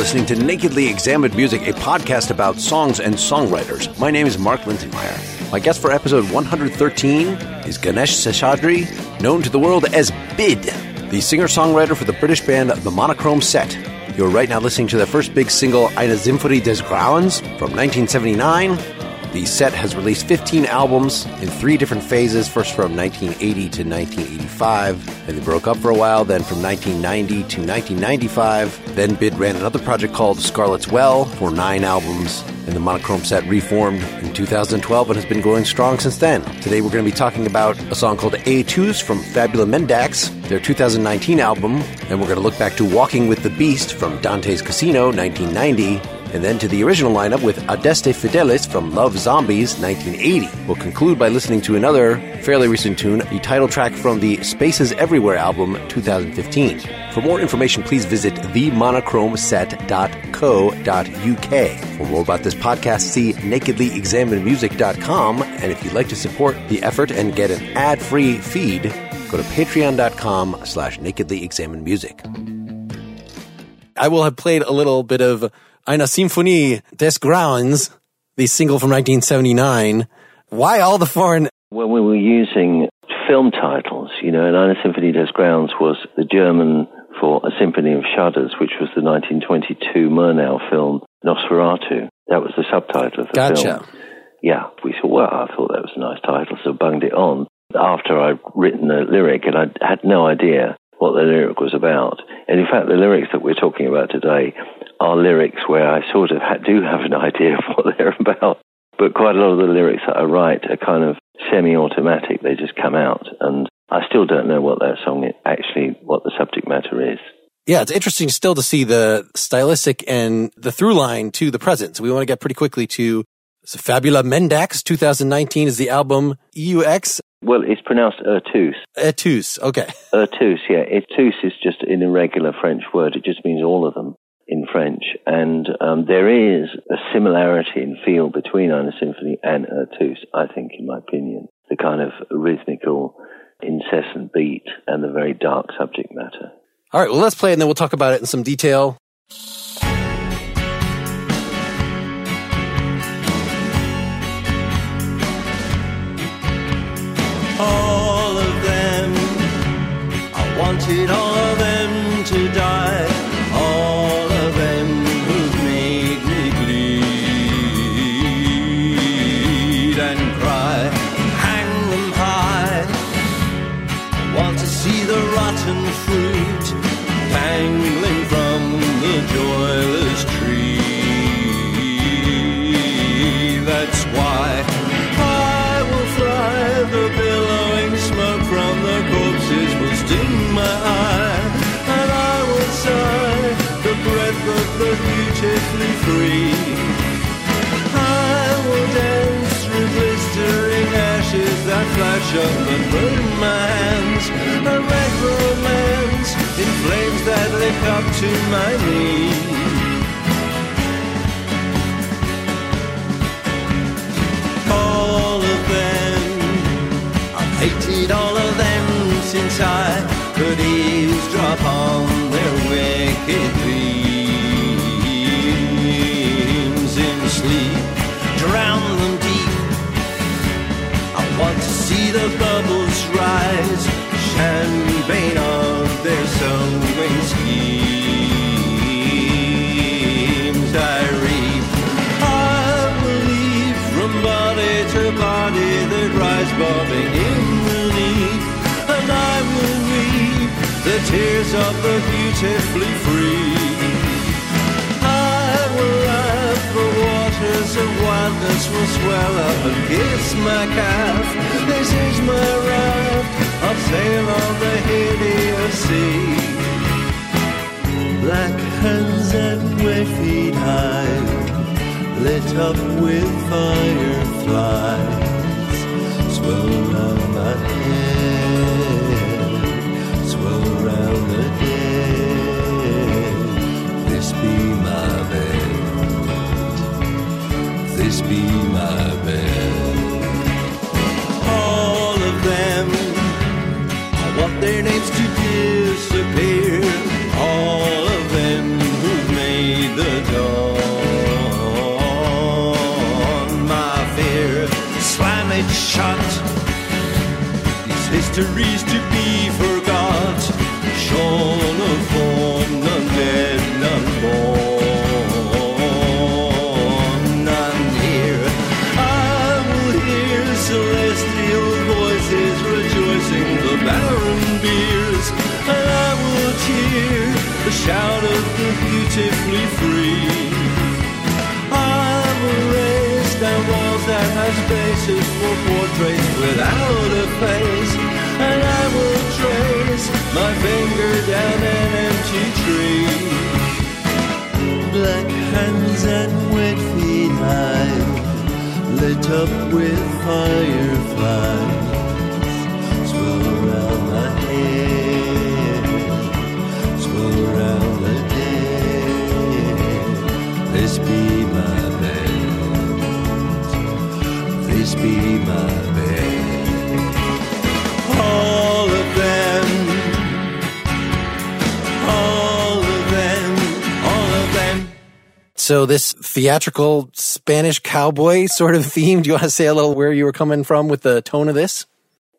listening to Nakedly Examined Music, a podcast about songs and songwriters. My name is Mark Linsenmayer. My guest for episode 113 is Ganesh Seshadri, known to the world as Bid, the singer songwriter for the British band The Monochrome Set. You're right now listening to their first big single, Eine Symphonie des Grauens, from 1979. The set has released 15 albums in three different phases, first from 1980 to 1985, and they broke up for a while, then from 1990 to 1995. Then Bid ran another project called Scarlet's Well for nine albums, and the monochrome set reformed in 2012 and has been going strong since then. Today we're going to be talking about a song called A Tous from Fabula Mendax, their 2019 album, and we're going to look back to Walking with the Beast from Dante's Casino, 1990, and then to the original lineup with Adeste Fidelis from Love Zombies 1980. We'll conclude by listening to another fairly recent tune, the title track from the Spaces Everywhere album 2015. For more information, please visit themonochrome.set.co.uk. For more about this podcast, see nakedlyexaminedmusic.com. And if you'd like to support the effort and get an ad-free feed, go to patreon.com slash nakedlyexaminedmusic. I will have played a little bit of Eine Symphonie des Grauens, the single from 1979. Why all the foreign? When we were using film titles, you know, and Eine Symphonie des Grauens was the German for A Symphony of Shudders, which was the 1922 Murnau film Nosferatu. That was the subtitle of the gotcha. film. Yeah, we thought, well, I thought that was a nice title, so bunged it on. After I'd written the lyric, and I had no idea what the lyric was about. And in fact, the lyrics that we're talking about today are lyrics where I sort of ha- do have an idea of what they're about. But quite a lot of the lyrics that I write are kind of semi-automatic. They just come out. And I still don't know what that song is, actually, what the subject matter is. Yeah, it's interesting still to see the stylistic and the through line to the present. So we want to get pretty quickly to so Fabula Mendax 2019 is the album EUX. Well, it's pronounced Ertus. Etus, okay. Ertus, yeah. Ertus is just an irregular French word. It just means all of them in French. And um, there is a similarity in feel between Eine Symphony and Ertus, I think, in my opinion. The kind of rhythmical, incessant beat and the very dark subject matter. All right, well, let's play and then we'll talk about it in some detail. all of them. I wanted all of them and burn. A red romance in flames that lick up to my knees. all of them. I've hated all of them since I could eavesdrop on their wicked champagne of their sowing schemes. I reap I leave from body to body that rise bobbing in the need, and I will weep the tears of the beautifully free. I will laugh, the waters of wildness will swell up and kiss my calf. This is my raft, I'll sail on the hideous sea. Black hands and wet feet high lit up with fireflies, swirl round my head, swirl round the dead. This be my bed, this be my These histories to be forgotten. Portraits without a face, and I will trace my finger down an empty tree. Black hands and wet feet high, lit up with fireflies, swirl around my head, swirl around the dead. This be my bed, this be my So this theatrical Spanish cowboy sort of theme. Do you want to say a little where you were coming from with the tone of this?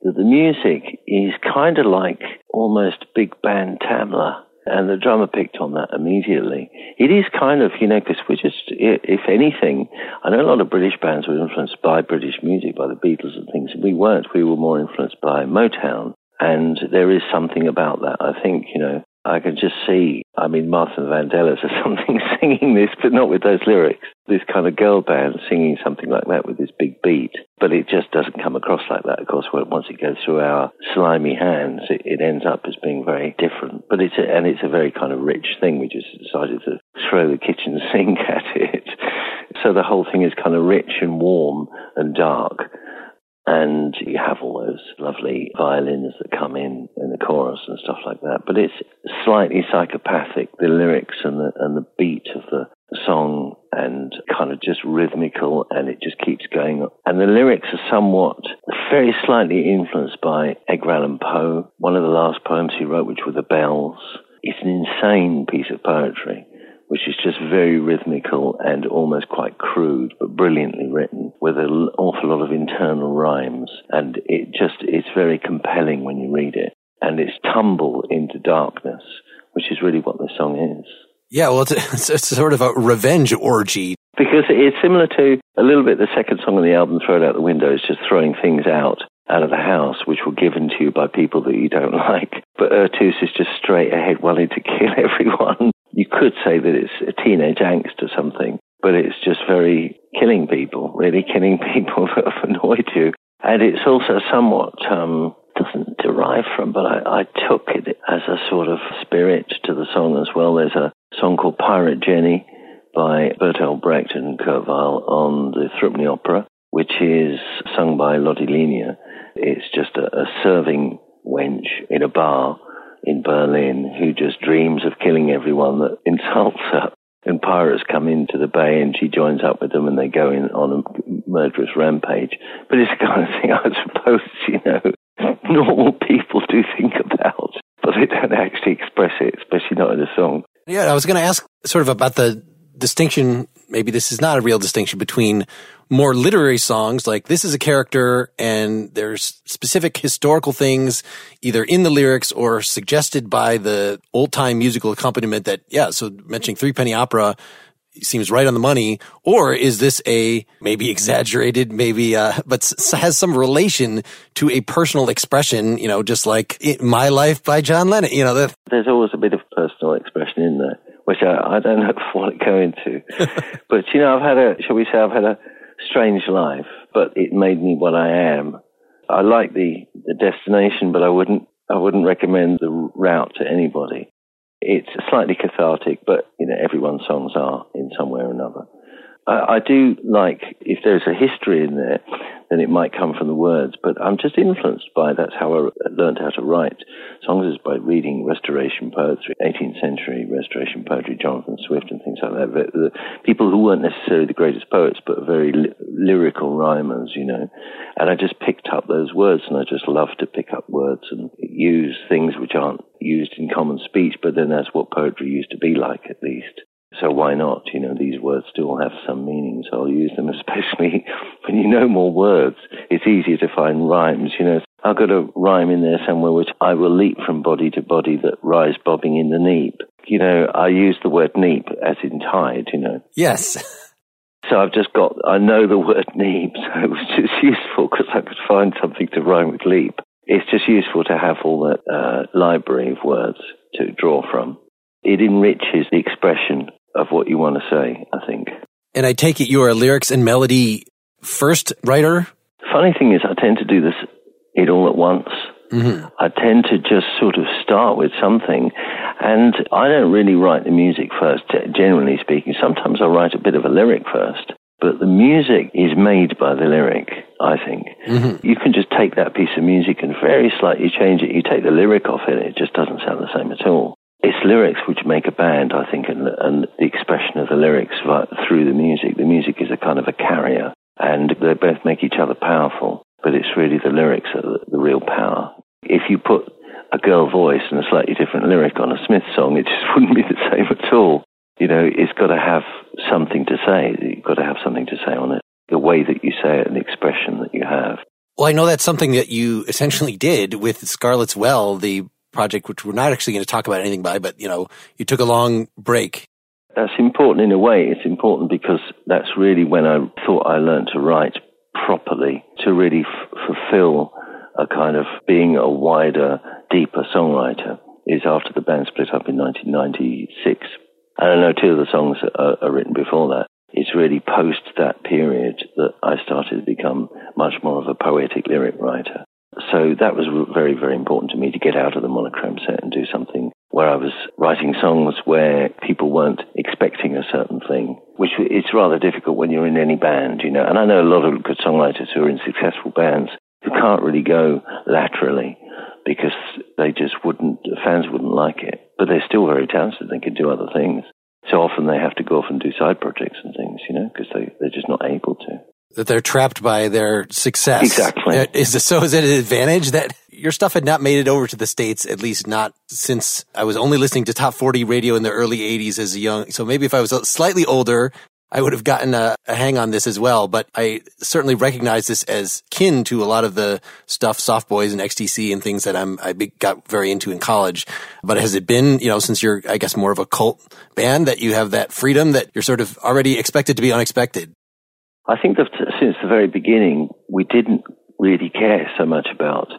the music is kind of like almost big band Tamla. And the drummer picked on that immediately. It is kind of, you know, because we're just, if anything, I know a lot of British bands were influenced by British music, by the Beatles and things. We weren't. We were more influenced by Motown. And there is something about that. I think, you know, I can just see, I mean, Martha Vandellas or something singing this, but not with those lyrics. This kind of girl band singing something like that with this big beat. But it just doesn't come across like that. Of course, once it goes through our slimy hands, it, it ends up as being very different. But it's a, and it's a very kind of rich thing. We just decided to throw the kitchen sink at it. So the whole thing is kind of rich and warm and dark and you have all those lovely violins that come in in the chorus and stuff like that. But it's slightly psychopathic, the lyrics and the and the beat of the song, and kind of just rhythmical, and it just keeps going. And the lyrics are somewhat, very slightly influenced by Edgar Allan Poe. One of the last poems he wrote, which were the Bells. It's an insane piece of poetry which is just very rhythmical and almost quite crude, but brilliantly written with an awful lot of internal rhymes. And it just, it's very compelling when you read it. And it's tumble into darkness, which is really what the song is. Yeah, well, it's, it's, it's sort of a revenge orgy. Because it's similar to a little bit the second song on the album, Throw It Out the Window, is just throwing things out out of the house which were given to you by people that you don't like. But Ertus is just straight ahead wanting to kill everyone. You could say that it's a teenage angst or something, but it's just very killing people, really killing people that have annoyed you. And it's also somewhat, um, doesn't derive from, but I, I took it as a sort of spirit to the song as well. There's a song called Pirate Jenny by Bertolt Brecht and Kurt Weill on the Thrupney Opera, which is sung by Lotte Lenya. It's just a, a serving wench in a bar in Berlin who just dreams of killing everyone that insults her. And pirates come into the bay and she joins up with them and they go in on a murderous rampage. But it's the kind of thing I suppose, you know, normal people do think about, but they don't actually express it, especially not in a song. Yeah, I was going to ask sort of about the distinction. Maybe this is not a real distinction between more literary songs, like this is a character and there's specific historical things either in the lyrics or suggested by the old time musical accompaniment that, yeah, so mentioning Three Penny Opera seems right on the money, or is this a maybe exaggerated, maybe, uh, but has some relation to a personal expression, you know, just like My Life by John Lennon, you know, There's always a bit of personal expression in there, which I, I don't know if I want to go into. but, you know, I've had a, shall we say, I've had a strange life, but it made me what I am. I like the, the destination, but I wouldn't, I wouldn't recommend the route to anybody. It's slightly cathartic, but, you know, everyone's songs are in some way or another. I, I do like, if there's a history in there, then it might come from the words, but I'm just influenced by that's how I learned how to write songs is by reading Restoration poetry, 18th century Restoration poetry, Jonathan Swift and things like that. The, people who weren't necessarily the greatest poets, but very li- lyrical rhymers, you know. And I just picked up those words, and I just love to pick up words and use things which aren't used in common speech, but then that's what poetry used to be like, at least. So why not? You know, these words still have some meaning, so I'll use them, especially when you know more words. It's easier to find rhymes, you know. I've got a rhyme in there somewhere which I will leap from body to body that rise bobbing in the neap. You know, I use the word neap as in tide, you know. Yes. So I've just got, I know the word neap, so it was just useful because I could find something to rhyme with leap. It's just useful to have all that uh, library of words to draw from. It enriches the expression of what you want to say, I think. And I take it you are a lyrics and melody first writer? Funny thing is, I tend to do this it all at once. Mm-hmm. I tend to just sort of start with something, and I don't really write the music first, generally speaking. Sometimes I write a bit of a lyric first, but the music is made by the lyric, I think. Mm-hmm. You can just take that piece of music and very slightly change it. You take the lyric off it, it just doesn't sound the same at all. It's lyrics which make a band, I think, and, and the expression of the lyrics through the music. The music is a kind of a carrier, and they both make each other powerful but it's really the lyrics that are the, real power. If you put a girl voice and a slightly different lyric on a Smith song, it just wouldn't be the same at all. You know, it's got to have something to say. You've got to have something to say on it. The way that you say it and the expression that you have. Well, I know that's something that you essentially did with Scarlet's Well, the project, which we're not actually going to talk about anything by, but you know, you took a long break. That's important in a way. It's important because that's really when I thought I learned to write properly to really f- fulfill a kind of being a wider, deeper songwriter is after the band split up in 1996. And I know two of the songs are, are written before that. It's really post that period that I started to become much more of a poetic lyric writer. So that was very, very important to me to get out of the monochrome set and do something where I was writing songs where people weren't expecting a certain thing, which it's rather difficult when you're in any band, you know. And I know a lot of good songwriters who are in successful bands who can't really go laterally because they just wouldn't, fans wouldn't like it. But they're still very talented. They can do other things. So often they have to go off and do side projects and things, you know, because they, they're just not able to that they're trapped by their success. Exactly. Uh, is this, so is it an advantage that your stuff had not made it over to the States, at least not since I was only listening to top 40 radio in the early 80s as a young. So maybe if I was slightly older, I would have gotten a, a, hang on this as well. But I certainly recognize this as kin to a lot of the stuff, Soft Boys and XTC and things that I'm, I got very into in college. But has it been, you know, since you're, I guess, more of a cult band that you have that freedom that you're sort of already expected to be unexpected? I think that since the very beginning, we didn't really care so much about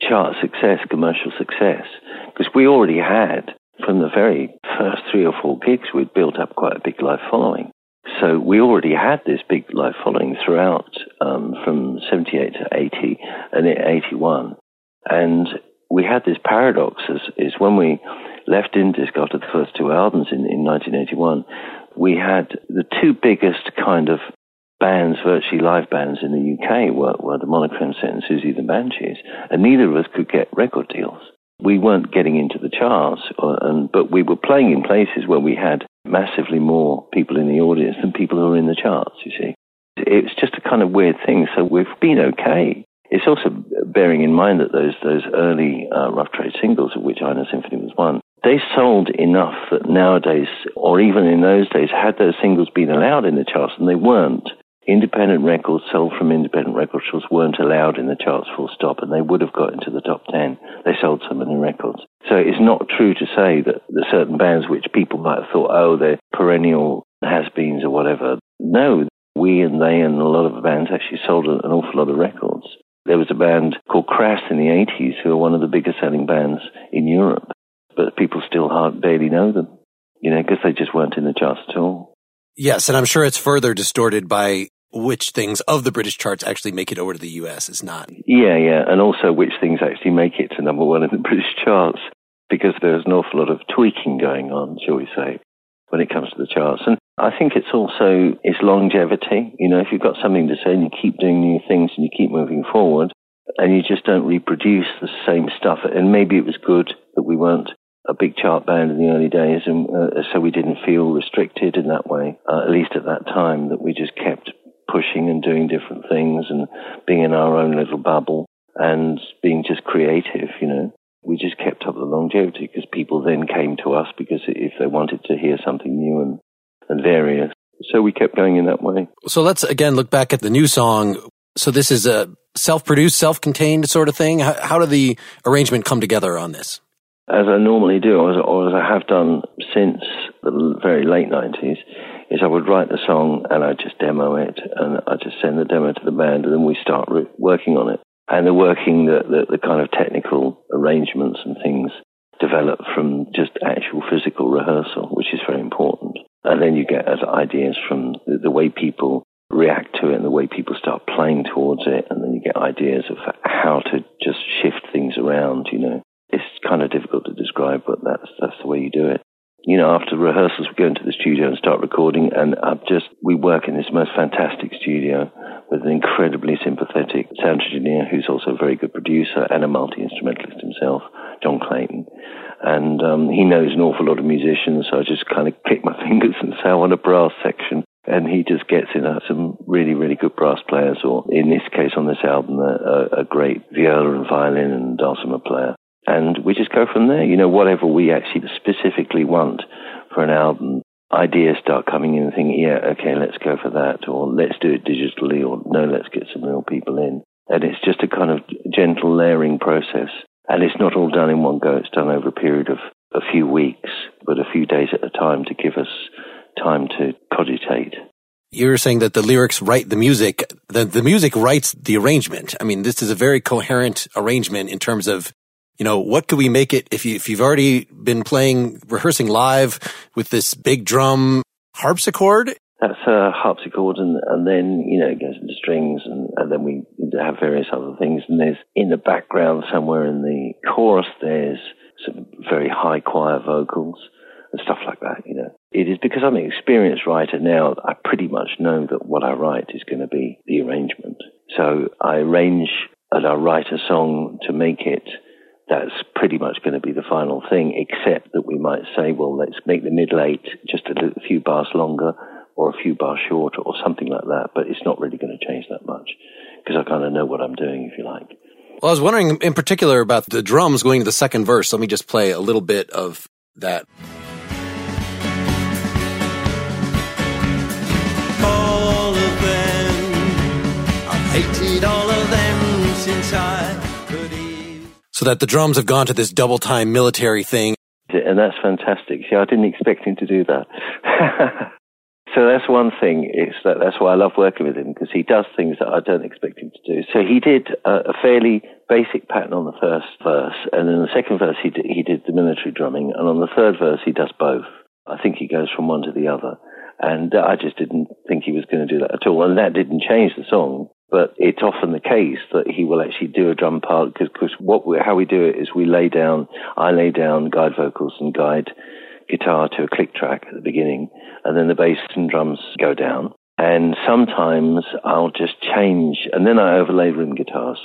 chart success, commercial success, because we already had, from the very first three or four gigs, we'd built up quite a big live following. So we already had this big live following throughout um, from 78 to 80 and 81. And we had this paradox is, is when we left DinDisc after the first two albums in, in 1981, we had the two biggest kind of bands, virtually live bands in the UK, were, were the Monochrome Set and Siouxsie the Banshees, and neither of us could get record deals. We weren't getting into the charts, or, uh, and, but we were playing in places where we had massively more people in the audience than people who were in the charts, you see. It's just a kind of weird thing. So we've been okay. It's also bearing in mind that those, those early uh, Rough Trade singles, of which Eine Symphonie was one, they sold enough that nowadays, or even in those days, had those singles been allowed in the charts, and they weren't, independent records sold from independent record shops weren't allowed in the charts full stop, and they would have got into the top 10. They sold so many records. So it's not true to say that the certain bands which people might have thought, oh, they're perennial has-beens or whatever. No, we and they and a lot of bands actually sold an awful lot of records. There was a band called Crass in the 80s who were one of the biggest selling bands in Europe, but people still hard, barely know them, you know, because they just weren't in the charts at all. Yes, and I'm sure it's further distorted by which things of the British charts actually make it over to the US is not. Yeah, yeah, and also which things actually make it to number one in the British charts because there's an awful lot of tweaking going on, shall we say, when it comes to the charts. And I think it's also its longevity. You know, if you've got something to say and you keep doing new things and you keep moving forward and you just don't reproduce the same stuff, and maybe it was good that we weren't a big chart band in the early days, and uh, so we didn't feel restricted in that way, uh, at least at that time, that we just kept pushing and doing different things and being in our own little bubble and being just creative, you know. We just kept up the longevity because people then came to us because if they wanted to hear something new and, and various. So we kept going in that way. So let's again look back at the new song. So this is a self-produced, self-contained sort of thing. How, how did the arrangement come together on this? As I normally do, or as, or as I have done since the very late 90s, is I would write the song and I'd just demo it and I'd just send the demo to the band and then we start re- working on it. And the working, the, the, the kind of technical arrangements and things develop from just actual physical rehearsal, which is very important. And then you get ideas from the, the way people react to it and the way people start playing towards it. And then you get ideas of how to just shift things around, you know. It's kind of difficult to describe, but that's, that's the way you do it you know, after rehearsals, we go into the studio and start recording. And I've just, we work in this most fantastic studio with an incredibly sympathetic sound engineer who's also a very good producer and a multi instrumentalist himself, John Clayton. And um, he knows an awful lot of musicians, so I just kind of click my fingers and say, I want a brass section. And he just gets in uh, some really, really good brass players, or in this case on this album, a, a great viola and violin and dulcimer player and we just go from there. You know, whatever we actually specifically want for an album, ideas start coming in and thinking, yeah, okay, let's go for that, or let's do it digitally, or no, let's get some real people in. And it's just a kind of gentle layering process. And it's not all done in one go. It's done over a period of a few weeks, but a few days at a time to give us time to cogitate. You're saying that the lyrics write the music, the, the music writes the arrangement. I mean, this is a very coherent arrangement in terms of you know, what could we make it if you if you've already been playing rehearsing live with this big drum harpsichord? That's a harpsichord, and, and then you know it goes into strings, and, and then we have various other things. And there's in the background somewhere in the chorus, there's some very high choir vocals and stuff like that. You know, it is because I'm an experienced writer now. I pretty much know that what I write is going to be the arrangement. So I arrange and I write a song to make it that's pretty much going to be the final thing, except that we might say, well, let's make the middle eight just a, few bars longer or a few bars shorter or something like that. But it's not really going to change that much because I kind of know what I'm doing, if you like. Well, I was wondering in particular about the drums going to the second verse. Let me just play a little bit of that. So that the drums have gone to this double time military thing. And that's fantastic. See, I didn't expect him to do that. so that's one thing. It's that that's why I love working with him because he does things that I don't expect him to do. So he did a, a fairly basic pattern on the first verse, and in the second verse he did, he did the military drumming, and on the third verse he does both. I think he goes from one to the other. And uh, I just didn't think he was going to do that at all. And that didn't change the song but it's often the case that he will actually do a drum part because what we, how we do it is we lay down, I lay down guide vocals and guide guitar to a click track at the beginning, and then the bass and drums go down. And sometimes I'll just change, and then I overlay rhythm guitars,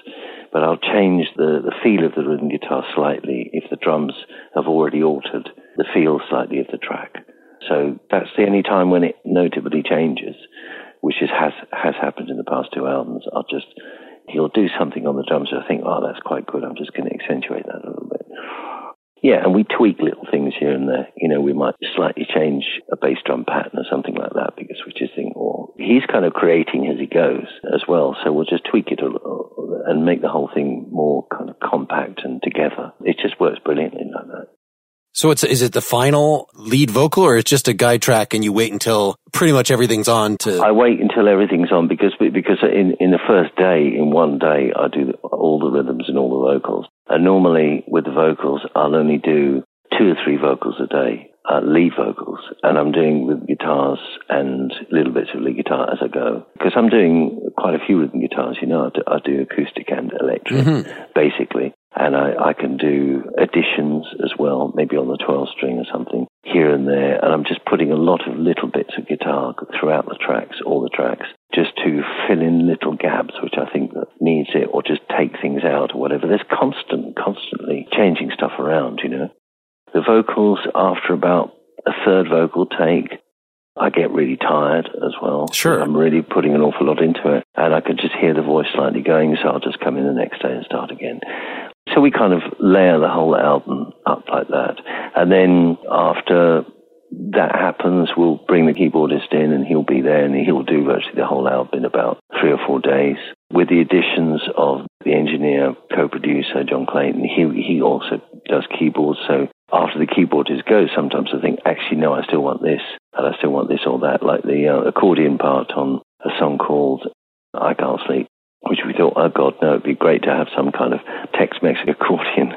but I'll change the, the feel of the rhythm guitar slightly if the drums have already altered the feel slightly of the track. So that's the only time when it notably changes which is, has has happened in the past two albums. I'll just he'll do something on the drums. I think, oh, that's quite good. I'm just going to accentuate that a little bit. Yeah, and we tweak little things here and there. You know, we might slightly change a bass drum pattern or something like that because we just think, well, he's kind of creating as he goes as well. So we'll just tweak it a little and make the whole thing more kind of compact and together. It just works brilliantly like that. So it's is it the final lead vocal or it's just a guide track and you wait until pretty much everything's on to I wait until everything's on because because in in the first day in one day I do all the rhythms and all the vocals. And normally with the vocals I'll only do two or three vocals a day, uh, lead vocals, and I'm doing with guitars and little bits of lead guitar as I go. Because I'm doing quite a few rhythm guitars, you know, I do, I do acoustic and electric, mm-hmm. basically and I, I can do additions as well, maybe on the 12 string or something here and there. And I'm just putting a lot of little bits of guitar throughout the tracks, all the tracks, just to fill in little gaps, which I think that needs it, or just take things out or whatever. There's constant, constantly changing stuff around, you know. The vocals, after about a third vocal take, I get really tired as well. Sure. I'm really putting an awful lot into it. And I can just hear the voice slightly going, so I'll just come in the next day and start again. So we kind of layer the whole album up like that. And then after that happens, we'll bring the keyboardist in and he'll be there and he'll do virtually the whole album in about three or four days. With the additions of the engineer, co-producer, John Clayton, he, he also does keyboards. So after the keyboardist goes, sometimes I think, actually, no, I still want this and I still want this or that, like the uh, accordion part on a song called I Can't Sleep, which we thought, oh God, no, it'd be great to have some kind of Tex-Mex accordion.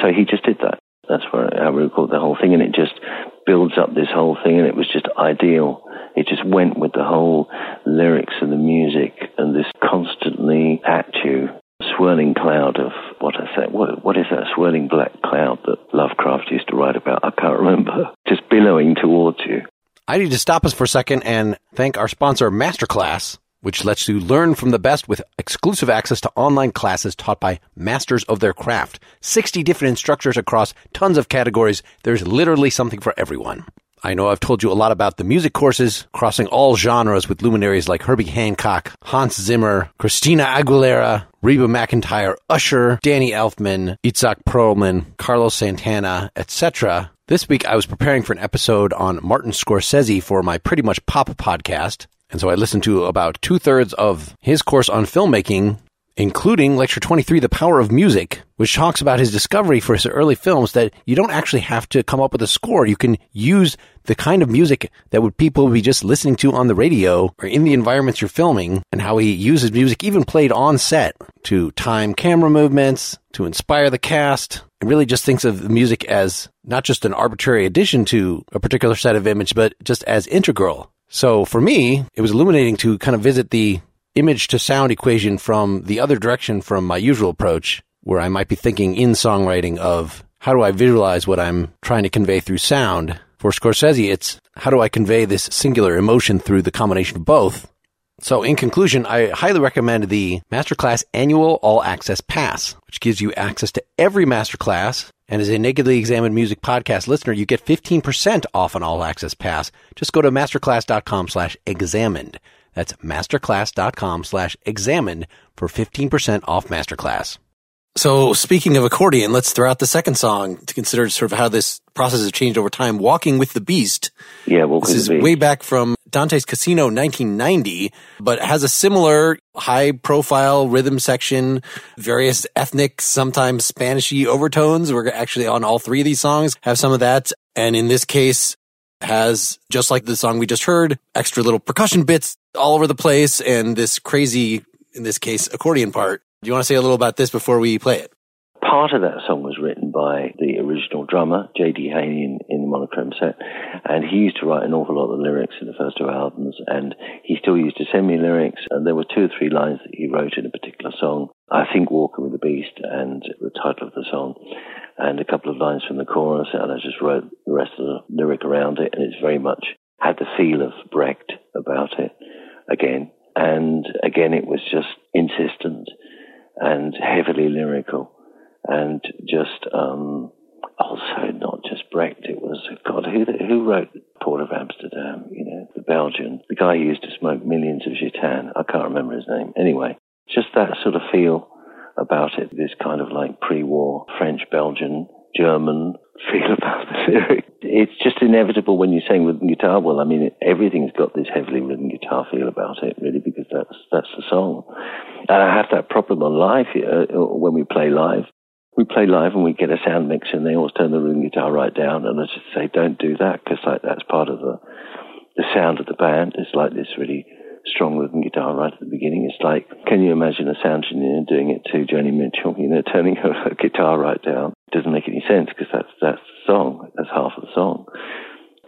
So he just did that. That's where how we recorded the whole thing, and it just builds up this whole thing, and it was just ideal. It just went with the whole lyrics and the music and this constantly at you swirling cloud of what I say. What what is that swirling black cloud that Lovecraft used to write about? I can't remember. Just billowing towards you. I need to stop us for a second and thank our sponsor, Masterclass which lets you learn from the best with exclusive access to online classes taught by masters of their craft. 60 different instructors across tons of categories. There's literally something for everyone. I know I've told you a lot about the music courses, crossing all genres with luminaries like Herbie Hancock, Hans Zimmer, Christina Aguilera, Reba McEntire, Usher, Danny Elfman, Itzhak Perlman, Carlos Santana, etc. This week I was preparing for an episode on Martin Scorsese for my Pretty Much Pop podcast, and so I listened to about two thirds of his course on filmmaking, including lecture 23, The Power of Music, which talks about his discovery for his early films that you don't actually have to come up with a score. You can use the kind of music that would people be just listening to on the radio or in the environments you're filming and how he uses music even played on set to time camera movements, to inspire the cast, and really just thinks of music as not just an arbitrary addition to a particular set of image, but just as integral so for me, it was illuminating to kind of visit the image to sound equation from the other direction from my usual approach, where I might be thinking in songwriting of how do I visualize what I'm trying to convey through sound. For Scorsese, it's how do I convey this singular emotion through the combination of both. So in conclusion, I highly recommend the Masterclass Annual All Access Pass, which gives you access to every masterclass and as a Nakedly Examined Music podcast listener, you get 15% off an all access pass. Just go to masterclass.com slash examined. That's masterclass.com slash examined for 15% off masterclass. So speaking of accordion, let's throw out the second song to consider sort of how this process has changed over time. Walking with the Beast. Yeah, Walking This is way back from Dante's Casino 1990, but has a similar high profile rhythm section, various ethnic, sometimes Spanishy overtones. We're actually on all three of these songs have some of that. And in this case, has just like the song we just heard, extra little percussion bits all over the place and this crazy, in this case, accordion part. Do you want to say a little about this before we play it? Part of that song was written by the original drummer, J.D. Haney, in, in the Monochrome set, and he used to write an awful lot of the lyrics in the first two albums, and he still used to send me lyrics, and there were two or three lines that he wrote in a particular song. I think Walking with the Beast and the title of the song, and a couple of lines from the chorus, and I just wrote the rest of the lyric around it, and it's very much had the feel of Brecht about it again. And again, it was just insistent and heavily lyrical, and just um, also not just Brecht. It was God who who wrote Port of Amsterdam. You know, the Belgian, the guy who used to smoke millions of Gitane. I can't remember his name. Anyway, just that sort of feel about it. This kind of like pre-war French, Belgian, German feel about the lyric. It's just inevitable when you're saying rhythm guitar. Well, I mean, everything's got this heavily rhythm guitar feel about it, really, because that's that's the song. And I have that problem on live uh, when we play live. We play live and we get a sound mix, and they always turn the rhythm guitar right down. And I just say, don't do that because like that's part of the the sound of the band. It's like this really strong rhythm guitar right at the beginning. It's like, can you imagine a sound engineer doing it to Joni Mitchell? You know, turning her, her guitar right down. It doesn't make any sense because that's that's the song. That's half of the song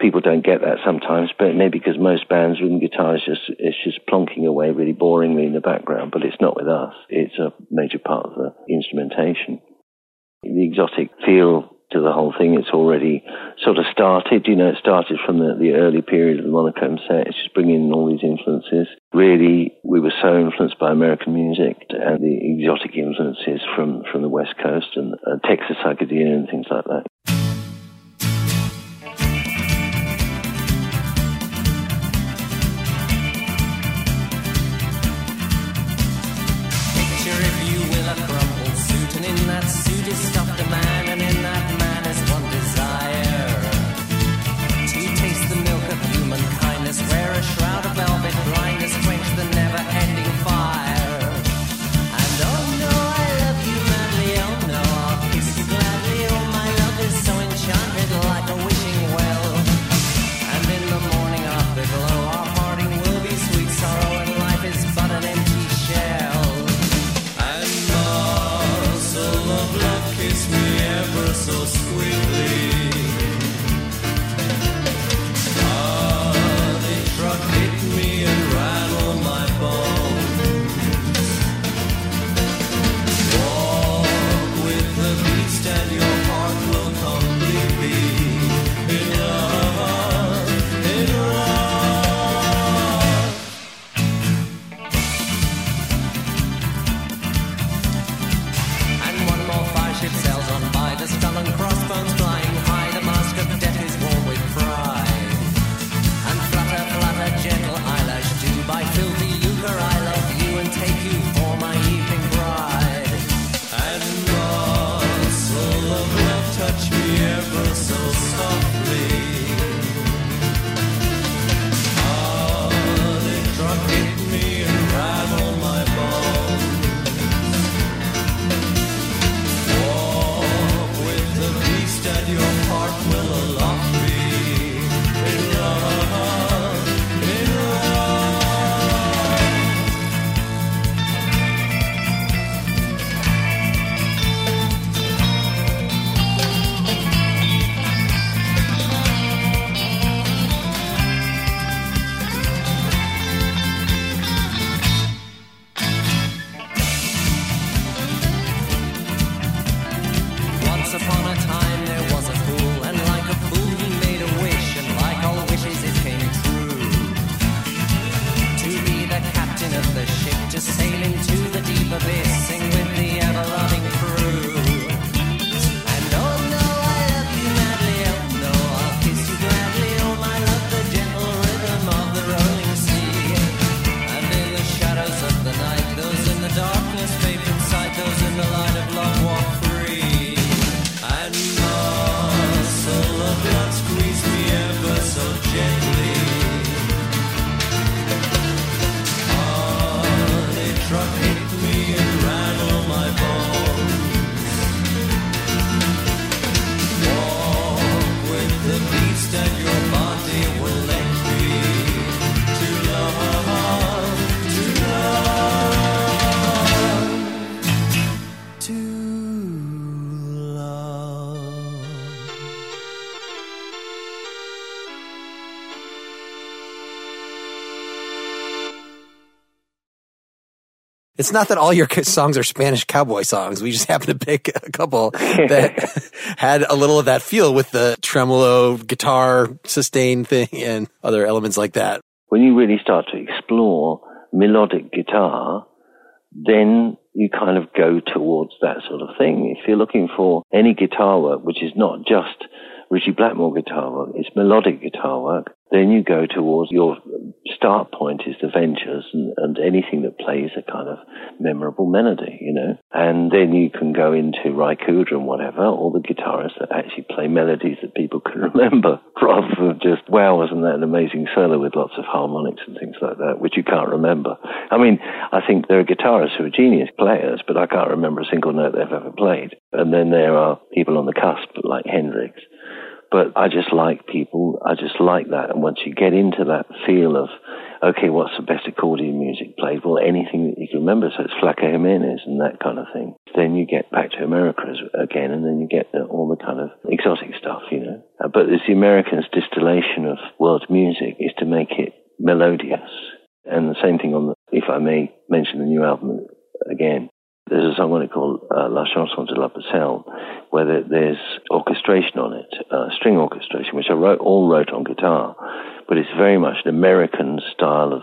people don't get that sometimes, but maybe because most bands rhythm guitar is just it's just plonking away really boringly in the background, but it's not with us. It's a major part of the instrumentation. The exotic feel to the whole thing, it's already sort of started. You know, it started from the, the early period of the monochrome set. It's just bringing in all these influences. Really, we were so influenced by American music and the exotic influences from, from the West Coast and uh, Texas psychedelia and things like that. It's not that all your songs are Spanish cowboy songs. We just happen to pick a couple that had a little of that feel with the tremolo guitar sustain thing and other elements like that. When you really start to explore melodic guitar, then you kind of go towards that sort of thing. If you're looking for any guitar work, which is not just Ritchie Blackmore guitar work, it's melodic guitar work, then you go towards your start point is the Ventures and, and, anything that plays a kind of memorable melody, you know. And then you can go into Cooder and whatever, all the guitarists that actually play melodies that people can remember rather than just, wow, wasn't that an amazing solo with lots of harmonics and things like that, which you can't remember. I mean, I think there are guitarists who are genius players, but I can't remember a single note they've ever played. And then there are people on the cusp like Hendrix but I just like people. I just like that. And once you get into that feel of, okay, what's the best accordion music played? Well, anything that you can remember. So it's Flaco Jimenez and that kind of thing. Then you get back to America again, and then you get the, all the kind of exotic stuff, you know. Uh, but it's the Americans' distillation of world music is to make it melodious. And the same thing on the, if I may mention the new album again, there's a song on it called uh, La Chanson de la Pucelle, where there's orchestration on it, uh, string orchestration, which I wrote, all wrote on guitar, but it's very much an American style of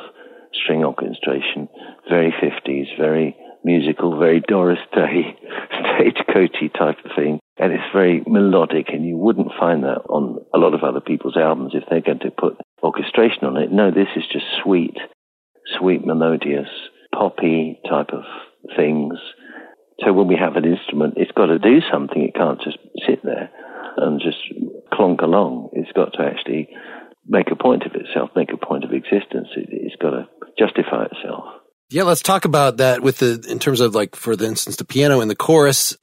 string orchestration, very 50s, very musical, very Doris Day, stagecoachy type of thing. And it's very melodic, and you wouldn't find that on a lot of other people's albums if they're going to put orchestration on it. No, this is just sweet, sweet, melodious, poppy type of things So when we have an instrument, it's got to do something. It can't just sit there and just clonk along. It's got to actually make a point of itself, make a point of existence. It, it's got to justify itself. Yeah, let's talk about that with the in terms of like, for the instance, the piano in the chorus.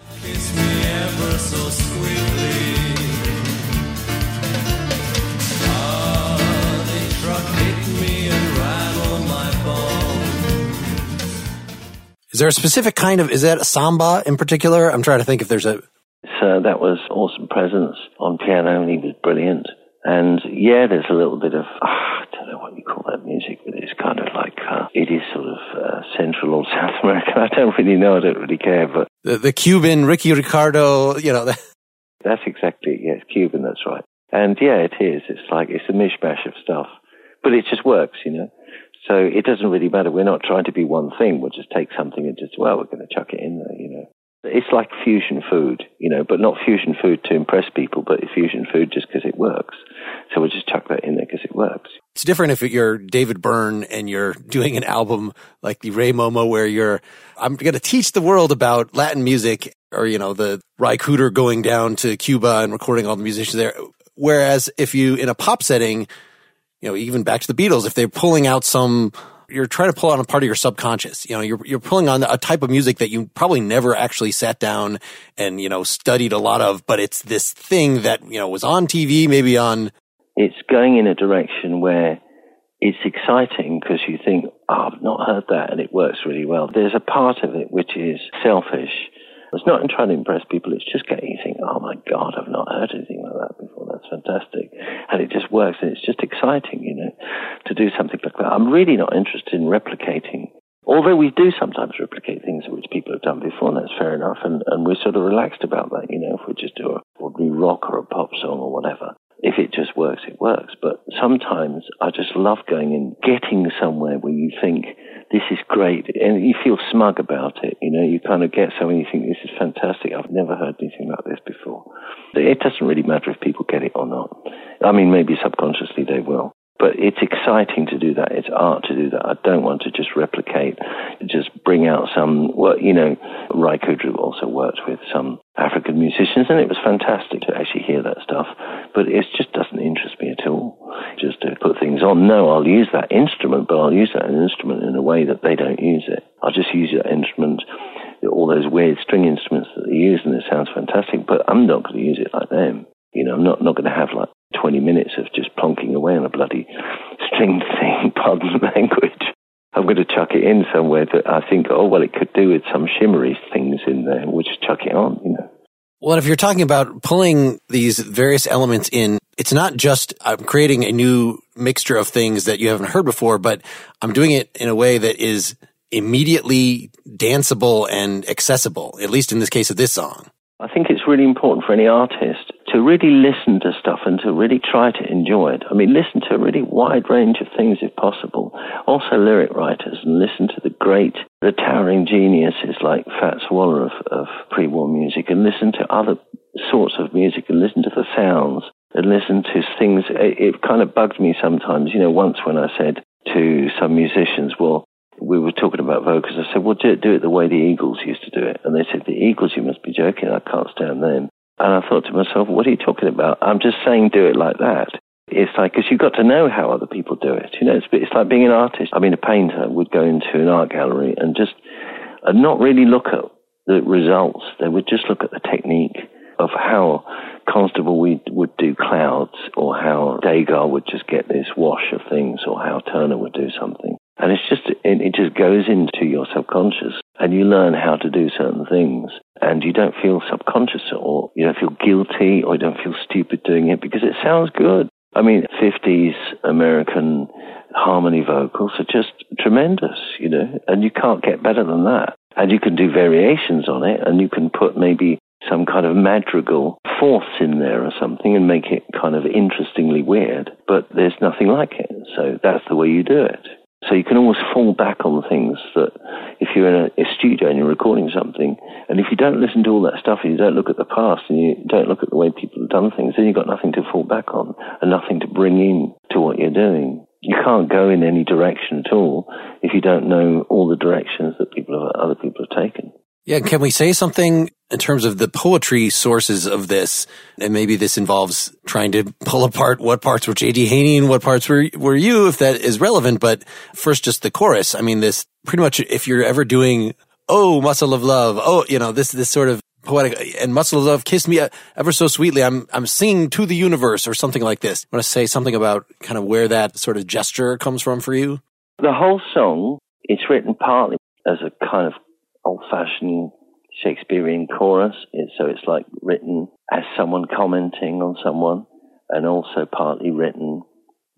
Is there a specific kind of, is that a samba in particular? I'm trying to think if there's a. So that was Orson Presence on piano and he was brilliant. And yeah, there's a little bit of, uh, I don't know what you call that music, but it's kind of like, uh, it is sort of uh, Central or South American. I don't really know. I don't really care, but. The, the Cuban, Ricky Ricardo, you know. that's exactly, yes, Cuban, that's right. And yeah, it is. It's like, it's a mishmash of stuff. But it just works, you know. So it doesn't really matter. We're not trying to be one thing. We'll just take something and just, well, we're going to chuck it in there, you know. It's like fusion food, you know, but not fusion food to impress people, but fusion food just because it works. So we'll just chuck that in there because it works. It's different if you're David Byrne and you're doing an album like the Rei Momo where you're, I'm going to teach the world about Latin music or, you know, the Ry Cooder going down to Cuba and recording all the musicians there. Whereas if you, in a pop setting, you know, even back to the Beatles, if they're pulling out some, you're trying to pull out a part of your subconscious. You know, you're, you're pulling on a type of music that you probably never actually sat down and, you know, studied a lot of, but it's this thing that, you know, was on TV, maybe on. It's going in a direction where it's exciting because you think, oh, I've not heard that and it works really well. There's a part of it which is selfish. It's not in trying to impress people. It's just getting you think, oh my God, I've not heard anything like that before. That's fantastic. And it just works and it's just exciting, you know, to do something like that. I'm really not interested in replicating. Although we do sometimes replicate things which people have done before, and that's fair enough, and, and we're sort of relaxed about that, you know, if we just do a ordinary rock or a pop song or whatever if it just works, it works. But sometimes I just love going and getting somewhere where you think this is great and you feel smug about it. You know, you kind of get somewhere and you think this is fantastic. I've never heard anything like this before. It doesn't really matter if people get it or not. I mean, maybe subconsciously they will. But it's exciting to do that. It's art to do that. I don't want to just replicate, just bring out some, well, you know, Ry Cooder also worked with some African musicians and it was fantastic to actually hear that stuff. But it just doesn't interest me at all. Just to put things on. No, I'll use that instrument, but I'll use that instrument in a way that they don't use it. I'll just use that instrument all those weird string instruments that they use and it sounds fantastic, but I'm not going to use it like them. You know, I'm not, not going to have like 20 minutes of just plonking away on a bloody string thing, pardon the language. I'm going to chuck it in somewhere that I think, oh, well, it could do with some shimmery things in there. We'll just chuck it on, you know. Well, if you're talking about pulling these various elements in, it's not just I'm creating a new mixture of things that you haven't heard before, but I'm doing it in a way that is immediately danceable and accessible, at least in this case of this song. I think it's really important for any artist to really listen to stuff and to really try to enjoy it. I mean, listen to a really wide range of things if possible. Also, lyric writers and listen to the great, the towering geniuses like Fats Waller of, of pre war music and listen to other sorts of music and listen to the sounds and listen to things. It, it kind of bugged me sometimes, you know, once when I said to some musicians, well, we were talking about vocals. I said, well, do it, do it the way the Eagles used to do it. And they said, the Eagles, you must be joking. I can't stand them. And I thought to myself, what are you talking about? I'm just saying do it like that. It's like, because you've got to know how other people do it. You know, it's, it's like being an artist. I mean, a painter would go into an art gallery and just and not really look at the results. They would just look at the technique of how Constable would, would do clouds or how Degas would just get this wash of things or how Turner would do something. And it's just, it, it just goes into your subconscious and you learn how to do certain things and you don't feel subconscious or you don't feel guilty or you don't feel stupid doing it because it sounds good. I mean, 50s American harmony vocals are just tremendous, you know, and you can't get better than that. And you can do variations on it and you can put maybe some kind of madrigal fourths in there or something and make it kind of interestingly weird, but there's nothing like it. So that's the way you do it. So you can always fall back on things that if you're in a, a, studio and you're recording something, and if you don't listen to all that stuff and you don't look at the past and you don't look at the way people have done things, then you've got nothing to fall back on and nothing to bring in to what you're doing. You can't go in any direction at all if you don't know all the directions that people have, other people have taken. Yeah, can we say something in terms of the poetry sources of this? And maybe this involves trying to pull apart what parts were J.D. Haney and what parts were, were you, if that is relevant. But first, just the chorus. I mean, this pretty much, if you're ever doing, oh, muscle of love, oh, you know, this, this sort of poetic and muscle of love, kiss me uh, ever so sweetly. I'm, I'm singing to the universe or something like this. I want to say something about kind of where that sort of gesture comes from for you? The whole song, it's written partly as a kind of old fashioned Shakespearean chorus. so it's like written as someone commenting on someone, and also partly written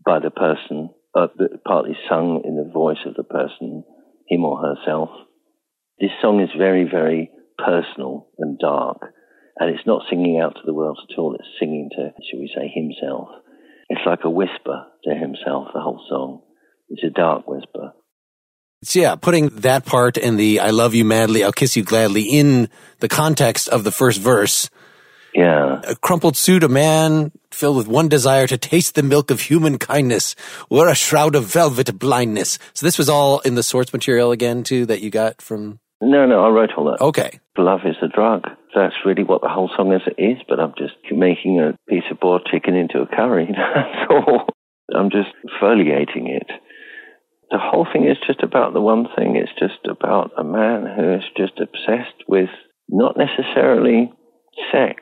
by the person, uh, partly sung in the voice of the person, him or herself. This song is very, very personal and dark, and it's not singing out to the world at all. It's singing to, should we say, himself. It's like a whisper to himself. The whole song. It's a dark whisper. So yeah, putting that part and the I love you madly, I'll kiss you gladly in the context of the first verse. Yeah. A crumpled suit, a man filled with one desire to taste the milk of human kindness, or a shroud of velvet blindness. So this was all in the source material again too that you got from No, no, I wrote all that. Okay. Love is a drug. That's really what the whole song is, is but I'm just making a piece of boiled chicken into a curry. That's all. I'm just foliating it the whole thing is just about the one thing. It's just about a man who is just obsessed with not necessarily sex,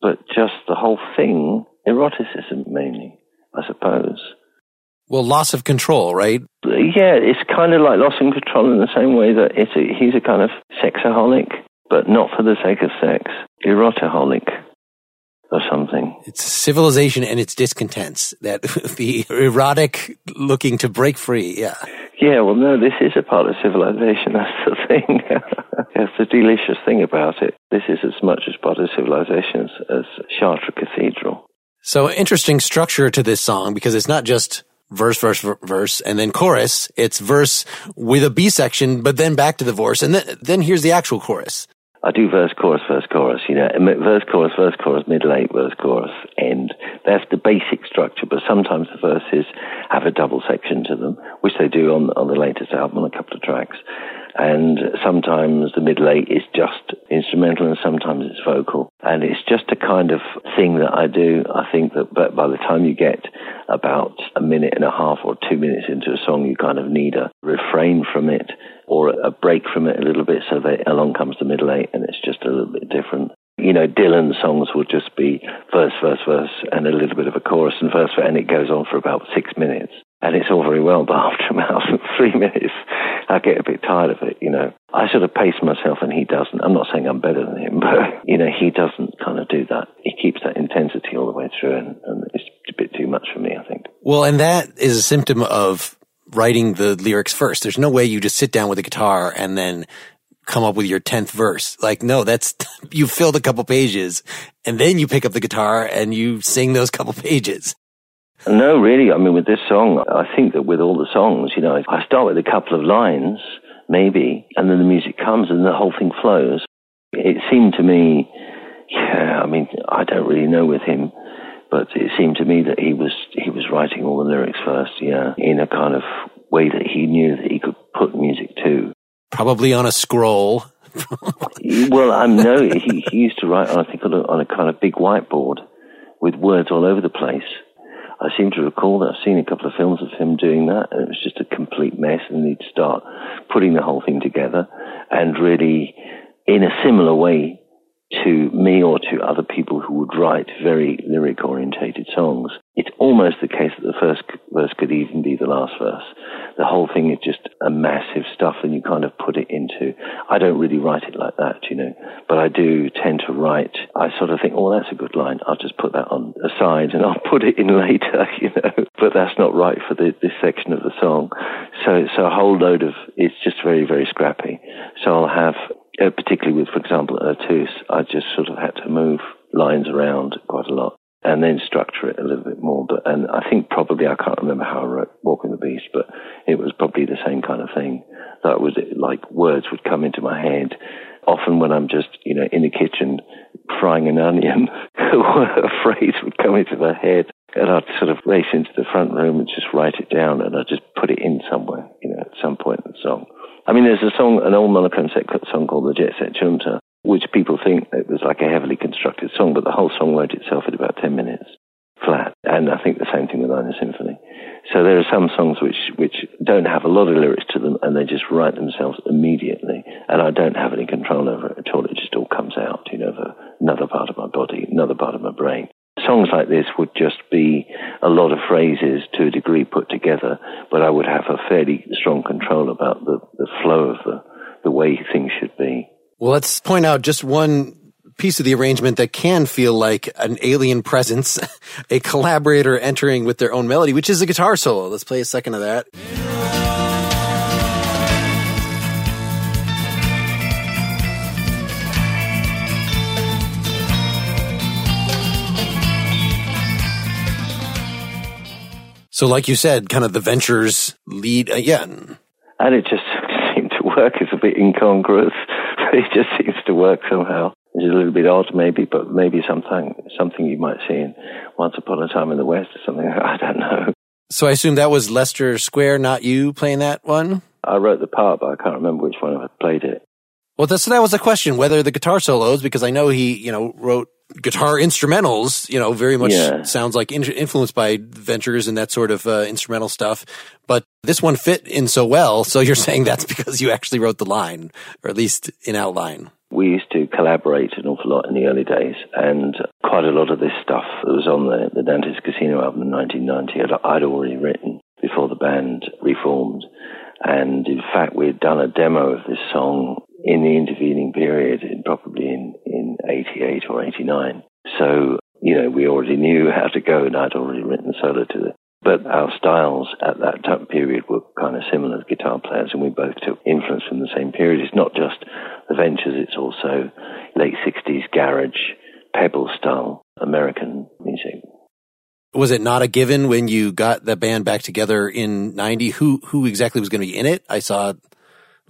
but just the whole thing, eroticism mainly, I suppose. Well, loss of control, right? Yeah, it's kind of like loss of control in the same way that it's a, he's a kind of sexaholic, but not for the sake of sex, erotaholic or something. It's civilization and its discontents that the erotic looking to break free. Yeah. Yeah. Well, no, this is a part of civilization. That's the thing. That's the delicious thing about it. This is as much as part of civilization as, as Chartres Cathedral. So interesting structure to this song because it's not just verse, verse, verse, and then chorus. It's verse with a B section, but then back to the verse, and then then here's the actual chorus. I do verse, chorus, verse, chorus, you know, verse, chorus, verse, chorus, middle eight, verse, chorus, end. That's the basic structure, but sometimes the verses have a double section to them, which they do on, on the latest album on a couple of tracks. And sometimes the middle eight is just instrumental and sometimes it's vocal. And it's just a kind of thing that I do. I think that by the time you get about a minute and a half or two minutes into a song, you kind of need a refrain from it or a break from it a little bit so that along comes the middle eight and it's just a little bit different. You know, Dylan songs will just be verse, verse, verse, and a little bit of a chorus and verse, and it goes on for about six minutes. And it's all very well, but after about three minutes, I get a bit tired of it, you know. I sort of pace myself and he doesn't. I'm not saying I'm better than him, but, you know, he doesn't kind of do that. He keeps that intensity all the way through and, and it's a bit too much for me, I think. Well, and that is a symptom of writing the lyrics first. There's no way you just sit down with a guitar and then come up with your 10th verse. Like, no, that's, you filled a couple pages and then you pick up the guitar and you sing those couple pages. No, really. I mean, with this song, I think that with all the songs, you know, I start with a couple of lines, maybe, and then the music comes and the whole thing flows. It seemed to me, yeah, I mean, I don't really know with him, but it seemed to me that he was he was writing all the lyrics first, yeah, in a kind of way that he knew that he could put music to. Probably on a scroll. well, I know he, he used to write, I think, on a, on a kind of big whiteboard with words all over the place. I seem to recall that I've seen a couple of films of him doing that, and it was just a complete mess. And he'd start putting the whole thing together, and really, in a similar way to me or to other people who would write very lyric orientated songs, it's almost the case that the first verse could even be the last verse. The whole thing is just a massive stuff and you kind of put it into, I don't really write it like that, you know, but I do tend to write, I sort of think, oh, that's a good line. I'll just put that on aside and I'll put it in later, you know, but that's not right for the, this section of the song. So, so a whole load of, it's just very, very scrappy. So I'll have uh, particularly with, for example, Ertus, I just sort of had to move lines around quite a lot and then structure it a little bit more. But and I think probably I can't remember how I wrote Walking the Beast, but it was probably the same kind of thing. That was like words would come into my head. Often when I'm just you know in the kitchen frying an onion, a phrase would come into my head, and I'd sort of race into the front room and just write it down, and I'd just put it in somewhere, you know, at some point in the song. I mean, there's a song, an old monochrome set song called Jet Set which people think it was like a heavily constructed song, but the whole song wrote itself in about 10 minutes flat. And I think the same thing with Minor Symphony. So there are some songs which, which don't have a lot of lyrics to them and they just write themselves immediately. And I don't have any control over it at all. It just all comes out, you know, another part of my body, another part of my brain. Songs like this would just be a lot of phrases to a degree put together, but I would have a fairly strong control about the, the flow of the, the way things should be. Well, let's point out just one piece of the arrangement that can feel like an alien presence, a collaborator entering with their own melody, which is a guitar solo. Let's play a second of that. So, like you said, kind of the ventures lead again. And it just seemed to work. It's a bit incongruous, it just seems to work somehow. It's a little bit odd, maybe, but maybe something something you might see in Once Upon a Time in the West or something. I don't know. So I assume that was Lester Square, not you playing that one. I wrote the part, but I can't remember which one I played it. Well, that's, that was the question, whether the guitar solos, because I know he, you know, wrote guitar instrumentals, you know, very much yeah. sounds like in- influenced by Ventures and that sort of uh, instrumental stuff. But this one fit in so well. So you're saying that's because you actually wrote the line, or at least in outline. We used to collaborate an awful lot in the early days, and quite a lot of this stuff that was on the, the Dante's Casino album in 1990 I'd already written before the band reformed. And in fact, we had done a demo of this song in the intervening period, probably in, in 88 or 89. So, you know, we already knew how to go and I'd already written solo to it. But our styles at that time period were kind of similar as guitar players, and we both took influence from the same period. It's not just the Ventures, it's also late 60s garage, pebble style American music. Was it not a given when you got the band back together in 90? Who, who exactly was going to be in it? I saw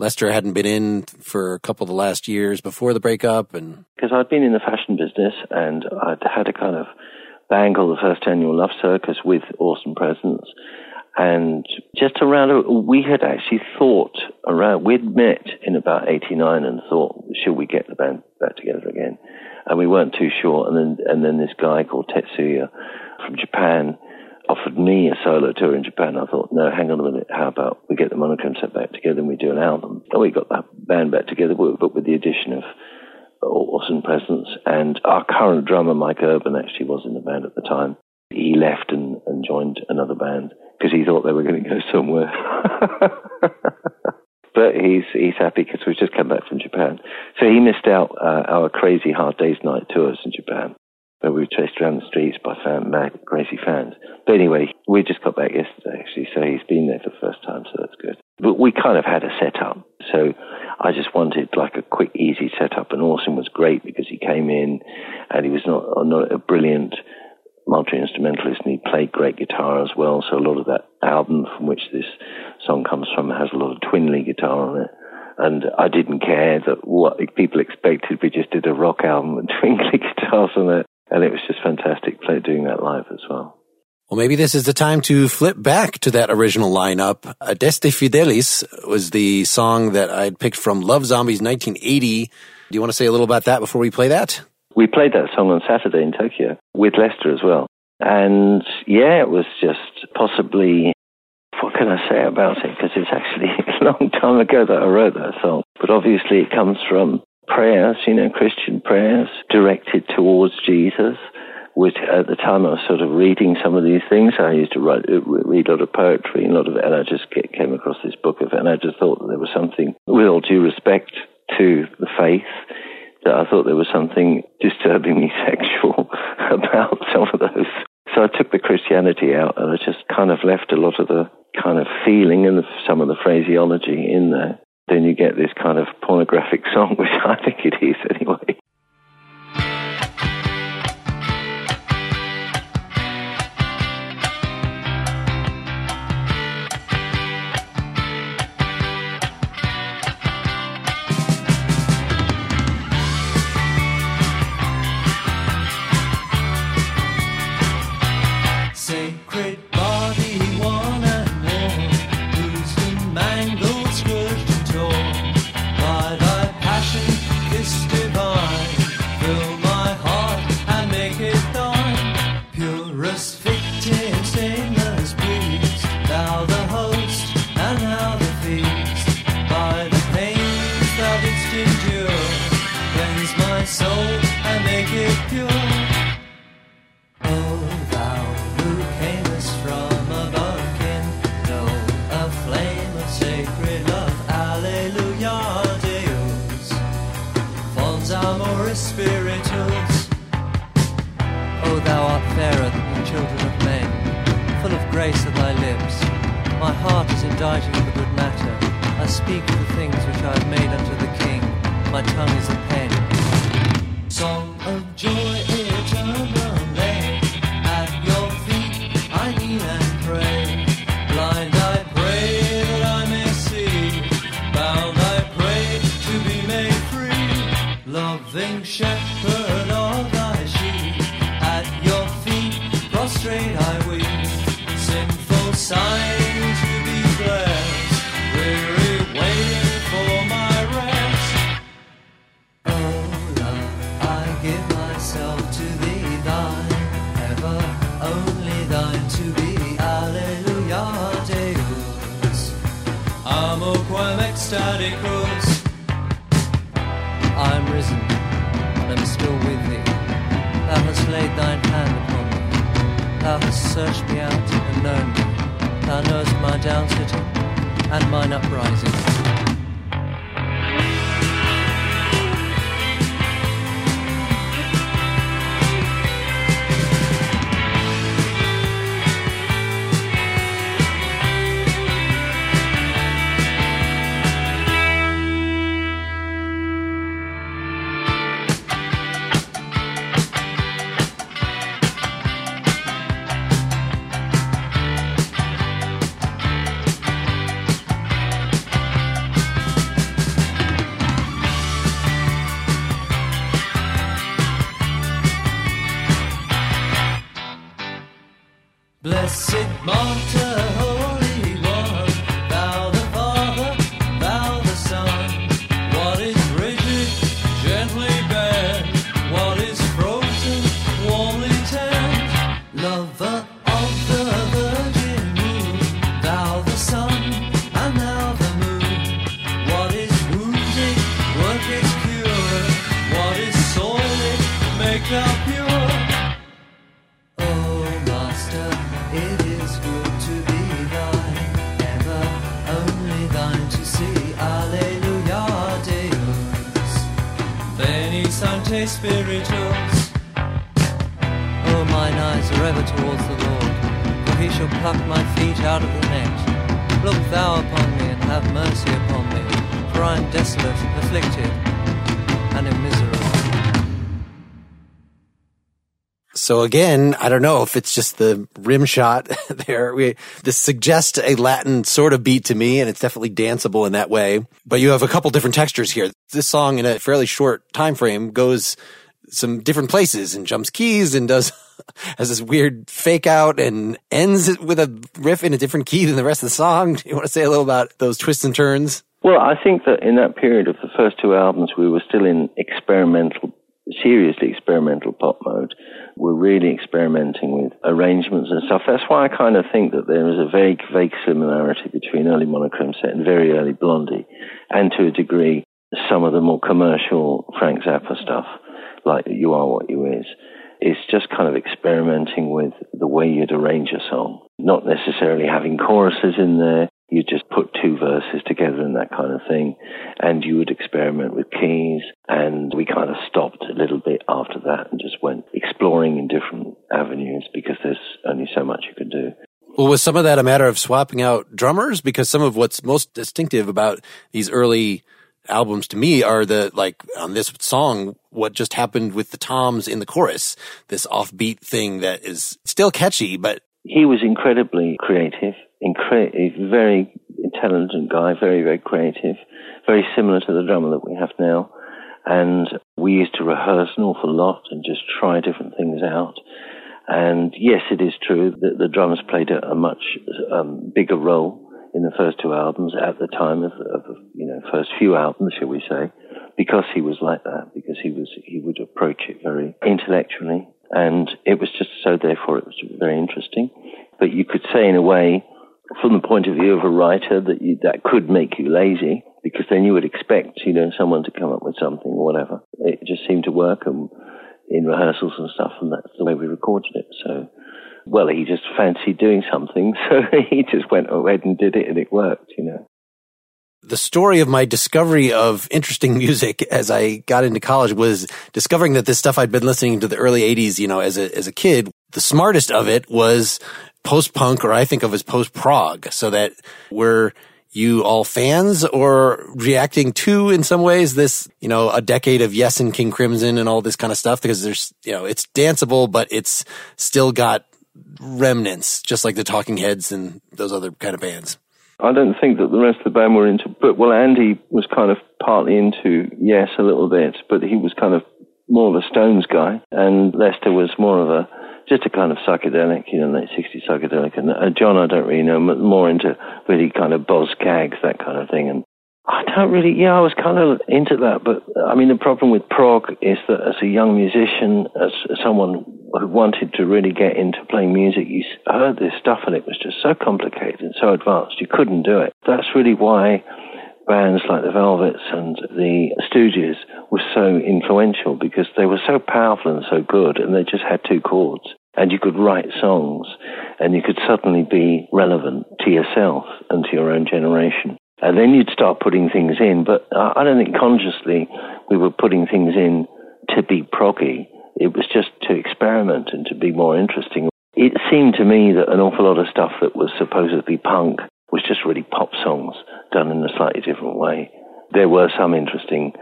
Lester hadn't been in for a couple of the last years before the breakup, and because I'd been in the fashion business and I'd had a kind of bangle the first annual Love Circus with Orson Presence, and just around we had actually thought around we'd met in about '89 and thought, should we get the band back together again? And we weren't too sure. And then and then this guy called Tetsuya from Japan offered me a solo tour in Japan. I thought, no, hang on a minute. How about we get the monochrome set back together and we do an album? And we got that band back together, but with the addition of Orson Presence. And our current drummer, Mike Urban, actually was in the band at the time. He left and, and joined another band because he thought they were going to go somewhere. but he's he's happy because we've just come back from Japan. So he missed out uh, our crazy hard days night tours in Japan where we were chased around the streets by fan, mad, crazy fans. But anyway, we just got back yesterday, actually, so he's been there for the first time, so that's good. But we kind of had a setup, so I just wanted like a quick, easy setup, and Orson was great because he came in and he was not, not a brilliant multi-instrumentalist and he played great guitar as well, so a lot of that album from which this song comes from has a lot of twin lead guitar on it and I didn't care that what people expected. We just did a rock album with twinkly guitars on it, and it was just fantastic play doing that live as well. Well, maybe this is the time to flip back to that original lineup. Adeste Fidelis was the song that I'd picked from Love Zombies 1980. Do you want to say a little about that before we play that? We played that song on Saturday in Tokyo with Lester as well. And yeah, it was just possibly, what can I say about it? Because it's actually a long time ago that I wrote that song. But obviously it comes from prayers, you know, Christian prayers directed towards Jesus. Which at the time I was sort of reading some of these things. I used to write, uh, read a lot of poetry and a lot of, and I just came across this book of and I just thought that there was something, with all due respect to the faith, that I thought there was something disturbingly sexual about some of those. So I took the Christianity out, and I just kind of left a lot of the kind of feeling and some of the phraseology in there then you get this kind of pornographic song, which I think it is anyway. Inditing the good matter. I speak of the things which I have made unto the king. My tongue is a pen. Song of joy searched me out and known me. Thou knowest my down sitting and mine uprising. So again, I don't know if it's just the rim shot there. We, this suggests a Latin sort of beat to me, and it's definitely danceable in that way. But you have a couple different textures here. This song in a fairly short time frame goes some different places and jumps keys and does has this weird fake out and ends it with a riff in a different key than the rest of the song. Do you want to say a little about those twists and turns? Well, I think that in that period of the first two albums, we were still in experimental, seriously experimental pop mode. We're really experimenting with arrangements and stuff. That's why I kind of think that there is a vague, vague similarity between early Monochrome Set and very early Blondie, and to a degree, some of the more commercial Frank Zappa stuff, like You Are What You Is. It's just kind of experimenting with the way you'd arrange a song, not necessarily having choruses in there. You just put two verses together and that kind of thing. And you would experiment with keys. And we kind of stopped a little bit after that and just went exploring in different avenues because there's only so much you can do. Well, was some of that a matter of swapping out drummers? Because some of what's most distinctive about these early albums to me are the, like, on this song, what just happened with the toms in the chorus, this offbeat thing that is still catchy, but He was incredibly creative, incre- very intelligent guy, very, very creative, very similar to the drummer that we have now. And we used to rehearse an awful lot and just try different things out. And yes, it is true that the drums played a, a much um, bigger role in the first two albums at the time of, of the you know first few albums, shall we say, because he was like that, because he was he would approach it very intellectually, and it was just so therefore it was very interesting. But you could say in a way, from the point of view of a writer, that you, that could make you lazy because then you would expect you know someone to come up with something or whatever. It just seemed to work and in rehearsals and stuff, and that's the way we recorded it. So, well, he just fancied doing something, so he just went ahead and did it, and it worked, you know. the story of my discovery of interesting music as I got into college was discovering that this stuff I'd been listening to the early 80s, you know, as a, as a kid, the smartest of it was post punk, or I think of as post prog, so that we're you all fans or reacting to in some ways this, you know, a decade of Yes and King Crimson and all this kind of stuff because there's, you know, it's danceable, but it's still got remnants, just like the Talking Heads and those other kind of bands. I don't think that the rest of the band were into, but well, Andy was kind of partly into Yes a little bit, but he was kind of more of a Stones guy, and Lester was more of a just a kind of psychedelic, you know, late 60s psychedelic. And uh, John, I don't really know, more into really kind of Boz Scaggs, that kind of thing. And I don't really, yeah, I was kind of into that. But I mean, the problem with prog is that as a young musician, as someone who wanted to really get into playing music, you heard this stuff and it was just so complicated and so advanced, you couldn't do it. That's really why bands like the Velvets and the Stooges were so influential because they were so powerful and so good and they just had two chords and you could write songs and you could suddenly be relevant to yourself and to your own generation. And then you'd start putting things in, but I don't think consciously we were putting things in to be proggy. It was just to experiment and to be more interesting. It seemed to me that an awful lot of stuff that was supposedly punk was just really pop songs done in a slightly different way. There were some interesting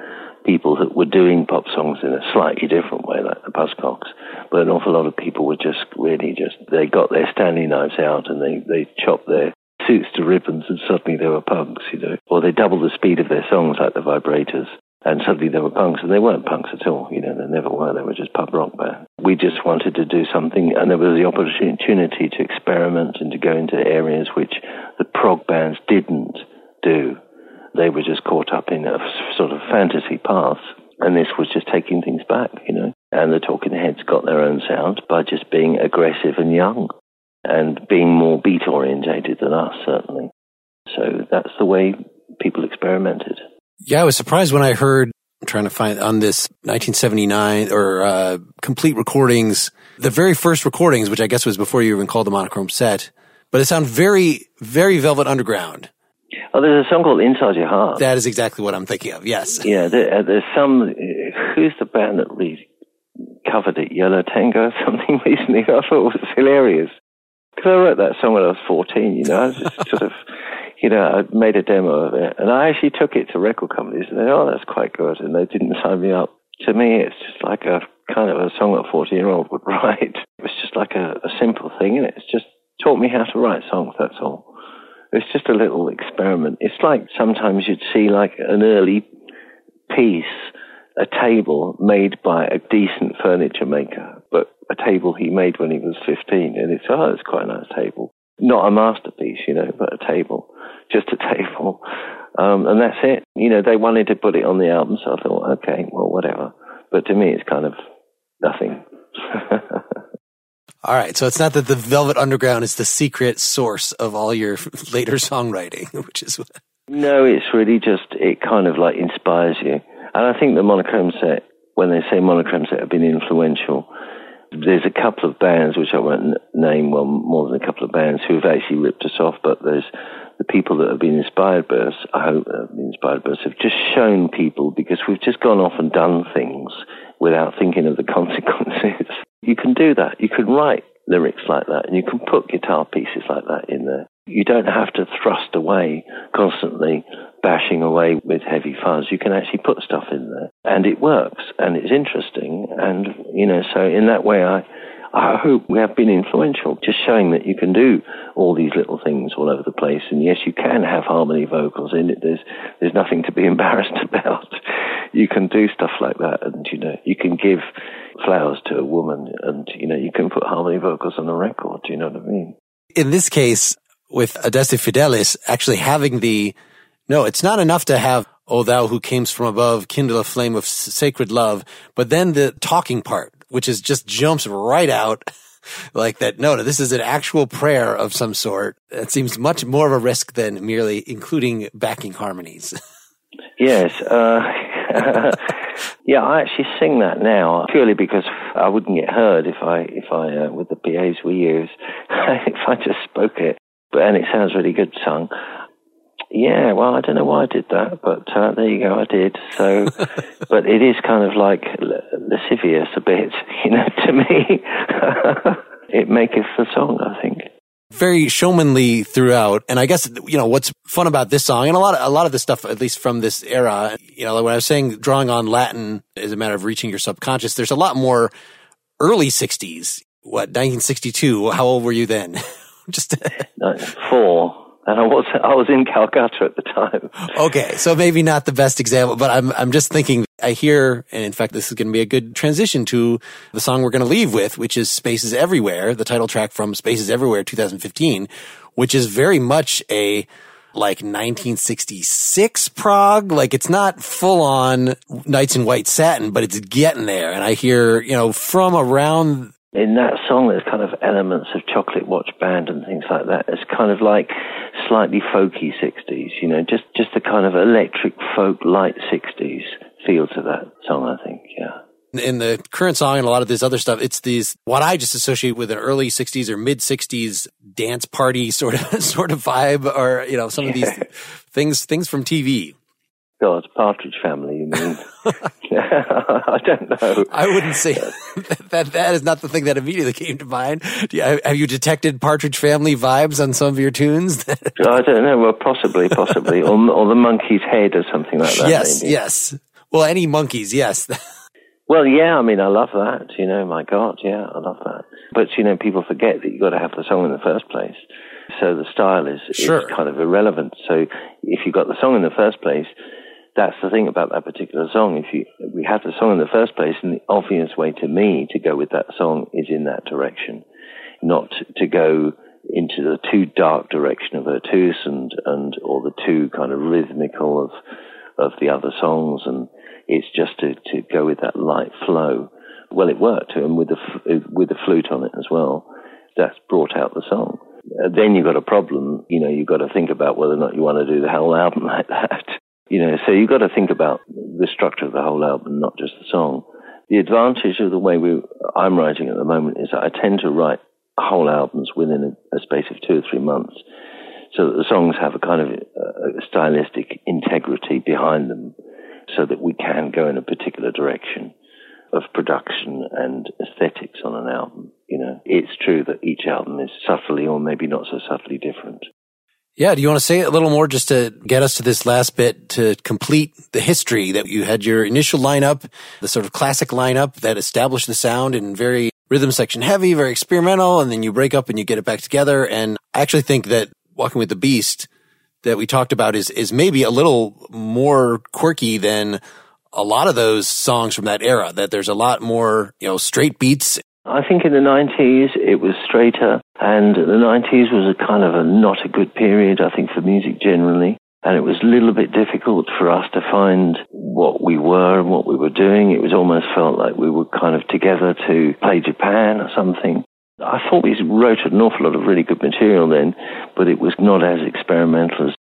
people that were doing pop songs in a slightly different way, like the Buzzcocks. But an awful lot of people were just really just, they got their Stanley knives out and they, they chopped their suits to ribbons and suddenly they were punks, you know. Or they doubled the speed of their songs like the Vibrators and suddenly they were punks and they weren't punks at all, you know, they never were, they were just pub rock band. We just wanted to do something and there was the opportunity to experiment and to go into areas which the prog bands didn't do they were just caught up in a sort of fantasy path. And this was just taking things back, you know. And the Talking Heads got their own sound by just being aggressive and young and being more beat orientated than us, certainly. So that's the way people experimented. Yeah, I was surprised when I heard, I'm trying to find on this 1979 or uh, complete recordings, the very first recordings, which I guess was before you even called the monochrome set, but it sounded very, very Velvet Underground. Oh, there's a song called Inside Your Heart. That is exactly what I'm thinking of. Yes. Yeah, there, uh, there's some. Who's the band that really covered it? yellow tango or something recently. I thought it was hilarious because I wrote that song when I was 14. You know, I just sort of, you know, I made a demo of it, and I actually took it to record companies, and they, oh, that's quite good, and they didn't sign me up. To me, it's just like a kind of a song a 14 year old would write. It was just like a, a simple thing, and it's just taught me how to write songs. That's all. It's just a little experiment. It's like sometimes you'd see like an early piece, a table made by a decent furniture maker, but a table he made when he was 15. And it's, oh, it's quite a nice table. Not a masterpiece, you know, but a table. Just a table. Um, and that's it. You know, they wanted to put it on the album, so I thought, okay, well, whatever. But to me, it's kind of nothing. All right. So it's not that the Velvet Underground is the secret source of all your later songwriting, which is what. No, it's really just, it kind of like inspires you. And I think the Monochrome set, when they say Monochrome set have been influential, there's a couple of bands, which I won't name, well, more than a couple of bands who have actually ripped us off, but there's the people that have been inspired by us, I hope have been inspired by us, have just shown people because we've just gone off and done things without thinking of the consequences. You can do that. You can write lyrics like that and you can put guitar pieces like that in there. You don't have to thrust away constantly bashing away with heavy fuzz. You can actually put stuff in there and it works and it's interesting. And, you know, so in that way, I, I hope we have been influential, just showing that you can do all these little things all over the place. And yes, you can have harmony vocals in it. There's, there's nothing to be embarrassed about. You can do stuff like that. And, you know, you can give flowers to a woman and, you know, you can put harmony vocals on a record. Do you know what I mean? In this case, with Adeste Fidelis actually having the, no, it's not enough to have, O thou who camest from above, kindle a flame of sacred love, but then the talking part, which is just jumps right out like that. No, no, this is an actual prayer of some sort. It seems much more of a risk than merely including backing harmonies. yes. Uh, yeah, I actually sing that now purely because I wouldn't get heard if I, if I, uh, with the PAs we use, if I just spoke it. But, and it sounds really good sung. Yeah, well, I don't know why I did that, but uh, there you go, I did. So, but it is kind of like lascivious a bit, you know, to me. it maketh the song, I think. very showmanly throughout. And I guess, you know, what's fun about this song and a lot of, a lot of the stuff, at least from this era, you know, when I was saying drawing on Latin is a matter of reaching your subconscious, there's a lot more early 60s. What, 1962? How old were you then? Just four. And I was I was in Calcutta at the time. okay. So maybe not the best example, but I'm, I'm just thinking I hear, and in fact, this is going to be a good transition to the song we're going to leave with, which is Spaces Everywhere, the title track from Spaces Everywhere 2015, which is very much a like 1966 prog. Like it's not full on Nights in White Satin, but it's getting there. And I hear, you know, from around In that song, there's kind of elements of Chocolate Watch Band and things like that. It's kind of like slightly folky 60s, you know, just just a kind of electric folk light 60s feel to that song, I think. Yeah. in the current song and a lot of this other stuff, it's these what I just associate with an early '60s or mid '60s dance party sort of sort of vibe, or you know, some of these things things from TV. God, Partridge Family, you mean? I don't know. I wouldn't say that that is not the thing that immediately came to mind. Do you, have you detected Partridge Family vibes on some of your tunes? I don't know. Well, possibly, possibly, or, or the Monkees' head or something like that. yes, maybe. yes. Well, any Monkees, yes. Well, yeah. I mean, I love that. You know, my God, yeah, I love that. But you know, people forget that you've got to have the song in the first place. So the style is, Sure. is kind of irrelevant. So if you got the song in the first place, that's the thing about that particular song. If you we have the song in the first place, and the obvious way to me to go with that song is in that direction, not to go into the too dark direction of Virtus and and or the too kind of rhythmical of of the other songs, and it's just to to go with that light flow. Well, it worked, and with the with the flute on it as well, that's brought out the song. Then you've got a problem. You know, you've got to think about whether or not you want to do the whole album like that. You know, so you've got to think about the structure of the whole album, not just the song. The advantage of the way we, I'm writing at the moment is that I tend to write whole albums within a, a space of two or three months, so that the songs have a kind of uh, stylistic integrity behind them, so that we can go in a particular direction of production and aesthetics on an album. You know, it's true that each album is subtly or maybe not so subtly different. Yeah, do you want to say a little more just to get us to this last bit to complete the history that you had your initial lineup, the sort of classic lineup that established the sound and very rhythm section heavy, very experimental, and then you break up and you get it back together. And I actually think that Walking with the Beast that we talked about is is maybe a little more quirky than a lot of those songs from that era. That there's a lot more, you know, straight beats. I think in the 90s it was straighter, and the 90s was a kind of a not a good period, I think, for music generally. And it was a little bit difficult for us to find what we were and what we were doing. It was almost felt like we were kind of together to play Japan or something. I thought we wrote an awful lot of really good material then, but it was not as experimental as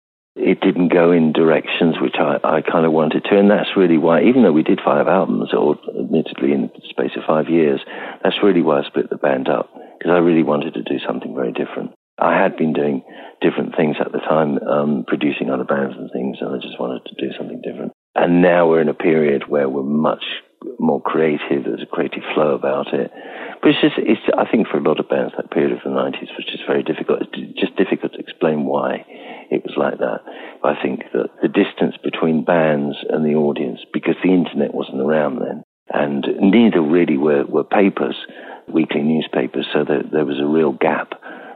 go in directions which I, I kind of wanted to. And that's really why, even though we did five albums, or admittedly in the space of five years, that's really why I split the band up, because I really wanted to do something very different. I had been doing different things at the time, um, producing other bands and things, and I just wanted to do something different. And now we're in a period where we're much more creative. There's a creative flow about it. But it's just, it's, I think for a lot of bands, that period of the 90s was just very difficult. It's just difficult to explain why it was like that. I think that the distance between bands and the audience, because the internet wasn't around then, and neither really were, were papers, weekly newspapers, so there, there was a real gap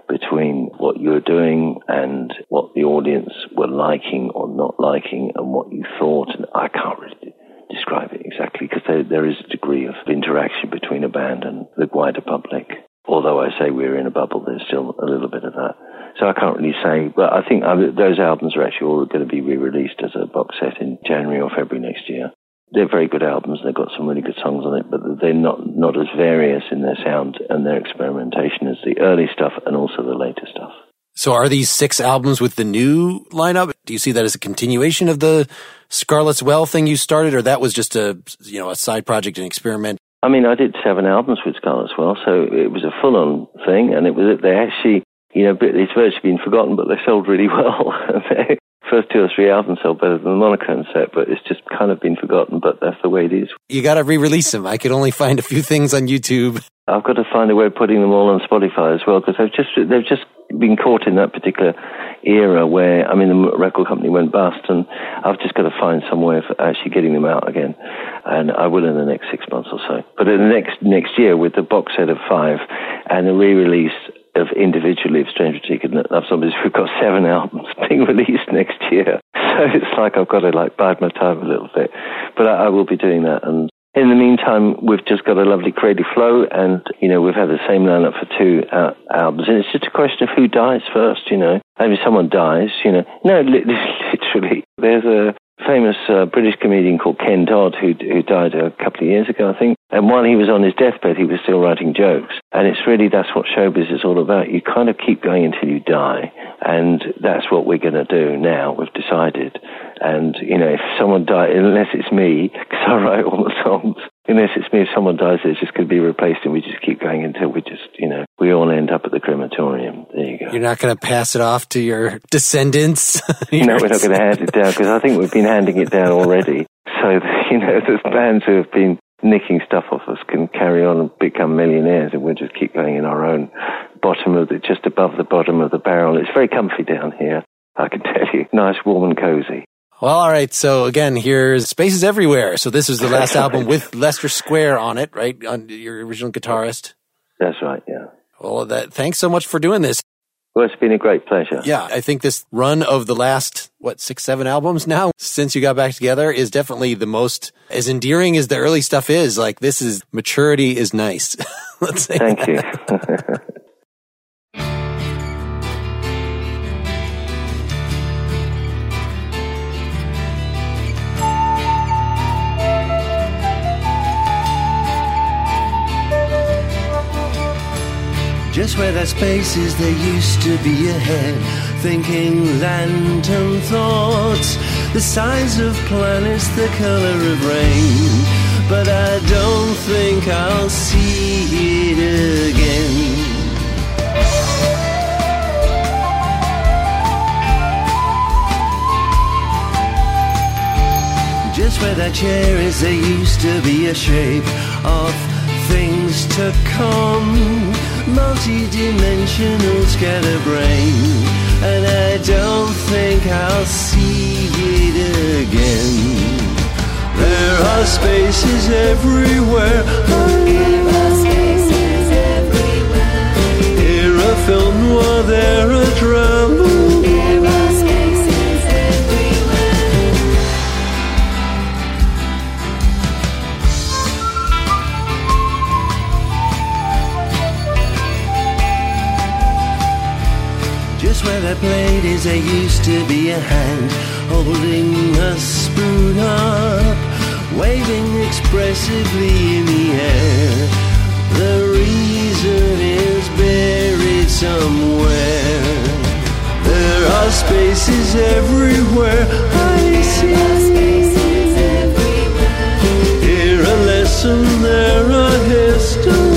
between what you were doing and what the audience were liking or not liking and what you thought. And I can't really describe it exactly because there, there is a degree of interaction between a band and the wider public. Although I say we're in a bubble, there's still a little bit of that. So I can't really say, but I think those albums are actually all going to be re-released as a box set in January or February next year. They're very good albums. They've got some really good songs on it, but they're not not as various in their sound and their experimentation as the early stuff and also the later stuff. So are these six albums with the new lineup? Do you see that as a continuation of the Scarlet's Well thing you started, or that was just a you know a side project, an experiment? I mean, I did seven albums with Scarlet's Well, so it was a full-on thing, and it was they actually, you know, it's virtually been forgotten, but they sold really well first two or three albums sell better than the monochrome set, but it's just kind of been forgotten. But that's the way it is. You got to re-release them. I could only find a few things on YouTube. I've got to find a way of putting them all on Spotify as well because they've just they've just been caught in that particular era where I mean the record company went bust, and I've just got to find some way of actually getting them out again, and I will in the next six months or so. But in the next next year with the box set of five and the re-release of individually of Strange Boutique and Love Zombies, we've got seven albums being released next year. So it's like I've got to like bide my time a little bit, but I, I will be doing that and in the meantime, we've just got a lovely creative flow, and you know we've had the same lineup for two uh, albums, and it's just a question of who dies first. You know, maybe someone dies. You know, no, li- literally. There's a famous uh, British comedian called Ken Dodd who who died a couple of years ago, I think. And while he was on his deathbed, he was still writing jokes. And it's really that's what showbiz is all about. You kind of keep going until you die, and that's what we're going to do now. We've decided. And you know, if someone dies, unless it's me, because I write all the songs. Unless it's me, if someone dies, it's just going to be replaced, and we just keep going until we just, you know, we all end up at the crematorium. There you go. You're not going to pass it off to your descendants. No, we're not going to hand it down because I think we've been handing it down already. So, you know, there's bands who have been nicking stuff off us can carry on and become millionaires and we'll just keep going in our own bottom of the, just above the bottom of the barrel. It's very comfy down here. I can tell you. Nice, warm and cozy. Well, all right. So again, here's Spaces Everywhere. So this is the last album with Lester Square on it, right? On your original guitarist. That's right, yeah. Well, that, thanks so much for doing this. Well, it's been a great pleasure. Yeah, I think this run of the last, what, six, seven albums now since you got back together is definitely the most, as endearing as the early stuff is. Like this is, maturity is nice. Let's say Thank you. Just where that space is, there used to be a head thinking lantern thoughts, the size of planets, the color of rain. But I don't think I'll see it again. Just where that chair is, there used to be a shape of things to come. Multi-dimensional scatterbrain. And I don't think I'll see it again. There are spaces everywhere. Is, there used to be a hand holding a spoon up, waving expressively in the air. The reason is buried somewhere. There are spaces everywhere. I see. Here a lesson, there a history.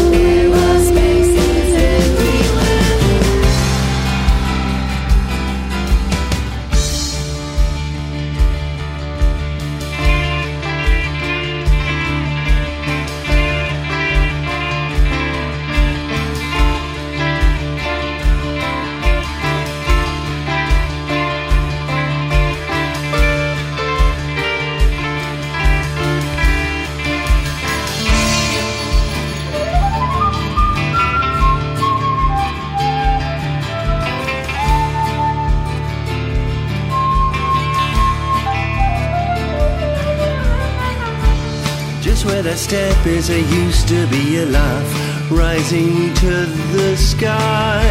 Step is, there used to be a laugh rising to the sky,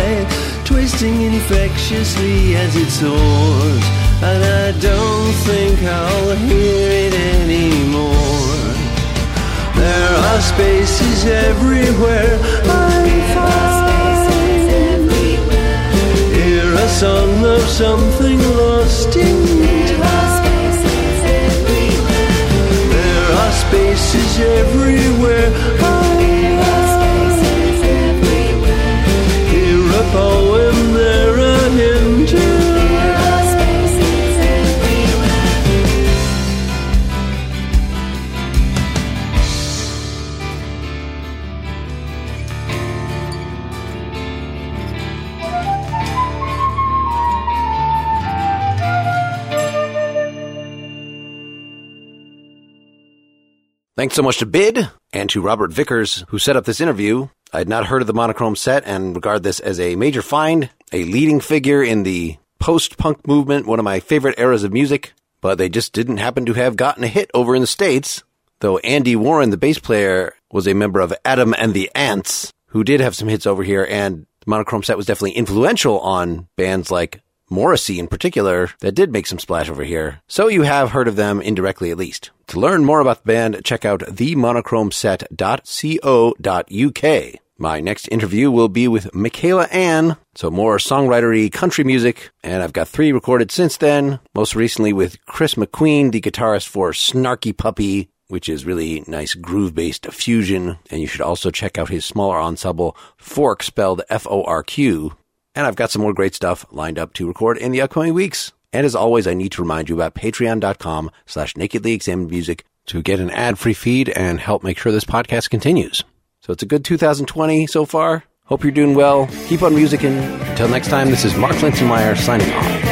twisting infectiously as it soars. And I don't think I'll hear it anymore. There are spaces everywhere. I find. Hear a song of something lost in time. Spaces everywhere. Thanks so much to Bid and to Robert Vickers, who set up this interview. I had not heard of the monochrome set and regard this as a major find, a leading figure in the post-punk movement, one of my favorite eras of music, but they just didn't happen to have gotten a hit over in the States, though Andy Warren, the bass player, was a member of Adam and the Ants, who did have some hits over here, and the monochrome set was definitely influential on bands like Morrissey in particular that did make some splash over here. So you have heard of them indirectly at least. To learn more about the band, check out themonochromeset.co.uk. My next interview will be with Michaela Anne, so more songwritery country music, and I've got three recorded since then, most recently with Chris McQueen, the guitarist for Snarky Puppy, which is really nice groove-based fusion, and you should also check out his smaller ensemble, Forq, spelled F-O-R-Q, and I've got some more great stuff lined up to record in the upcoming weeks. And as always, I need to remind you about patreon.com slash nakedly examined music to get an ad-free feed and help make sure this podcast continues. So it's a good 2020 so far. Hope you're doing well. Keep on musicking. Until next time, this is Mark Linsenmayer signing off.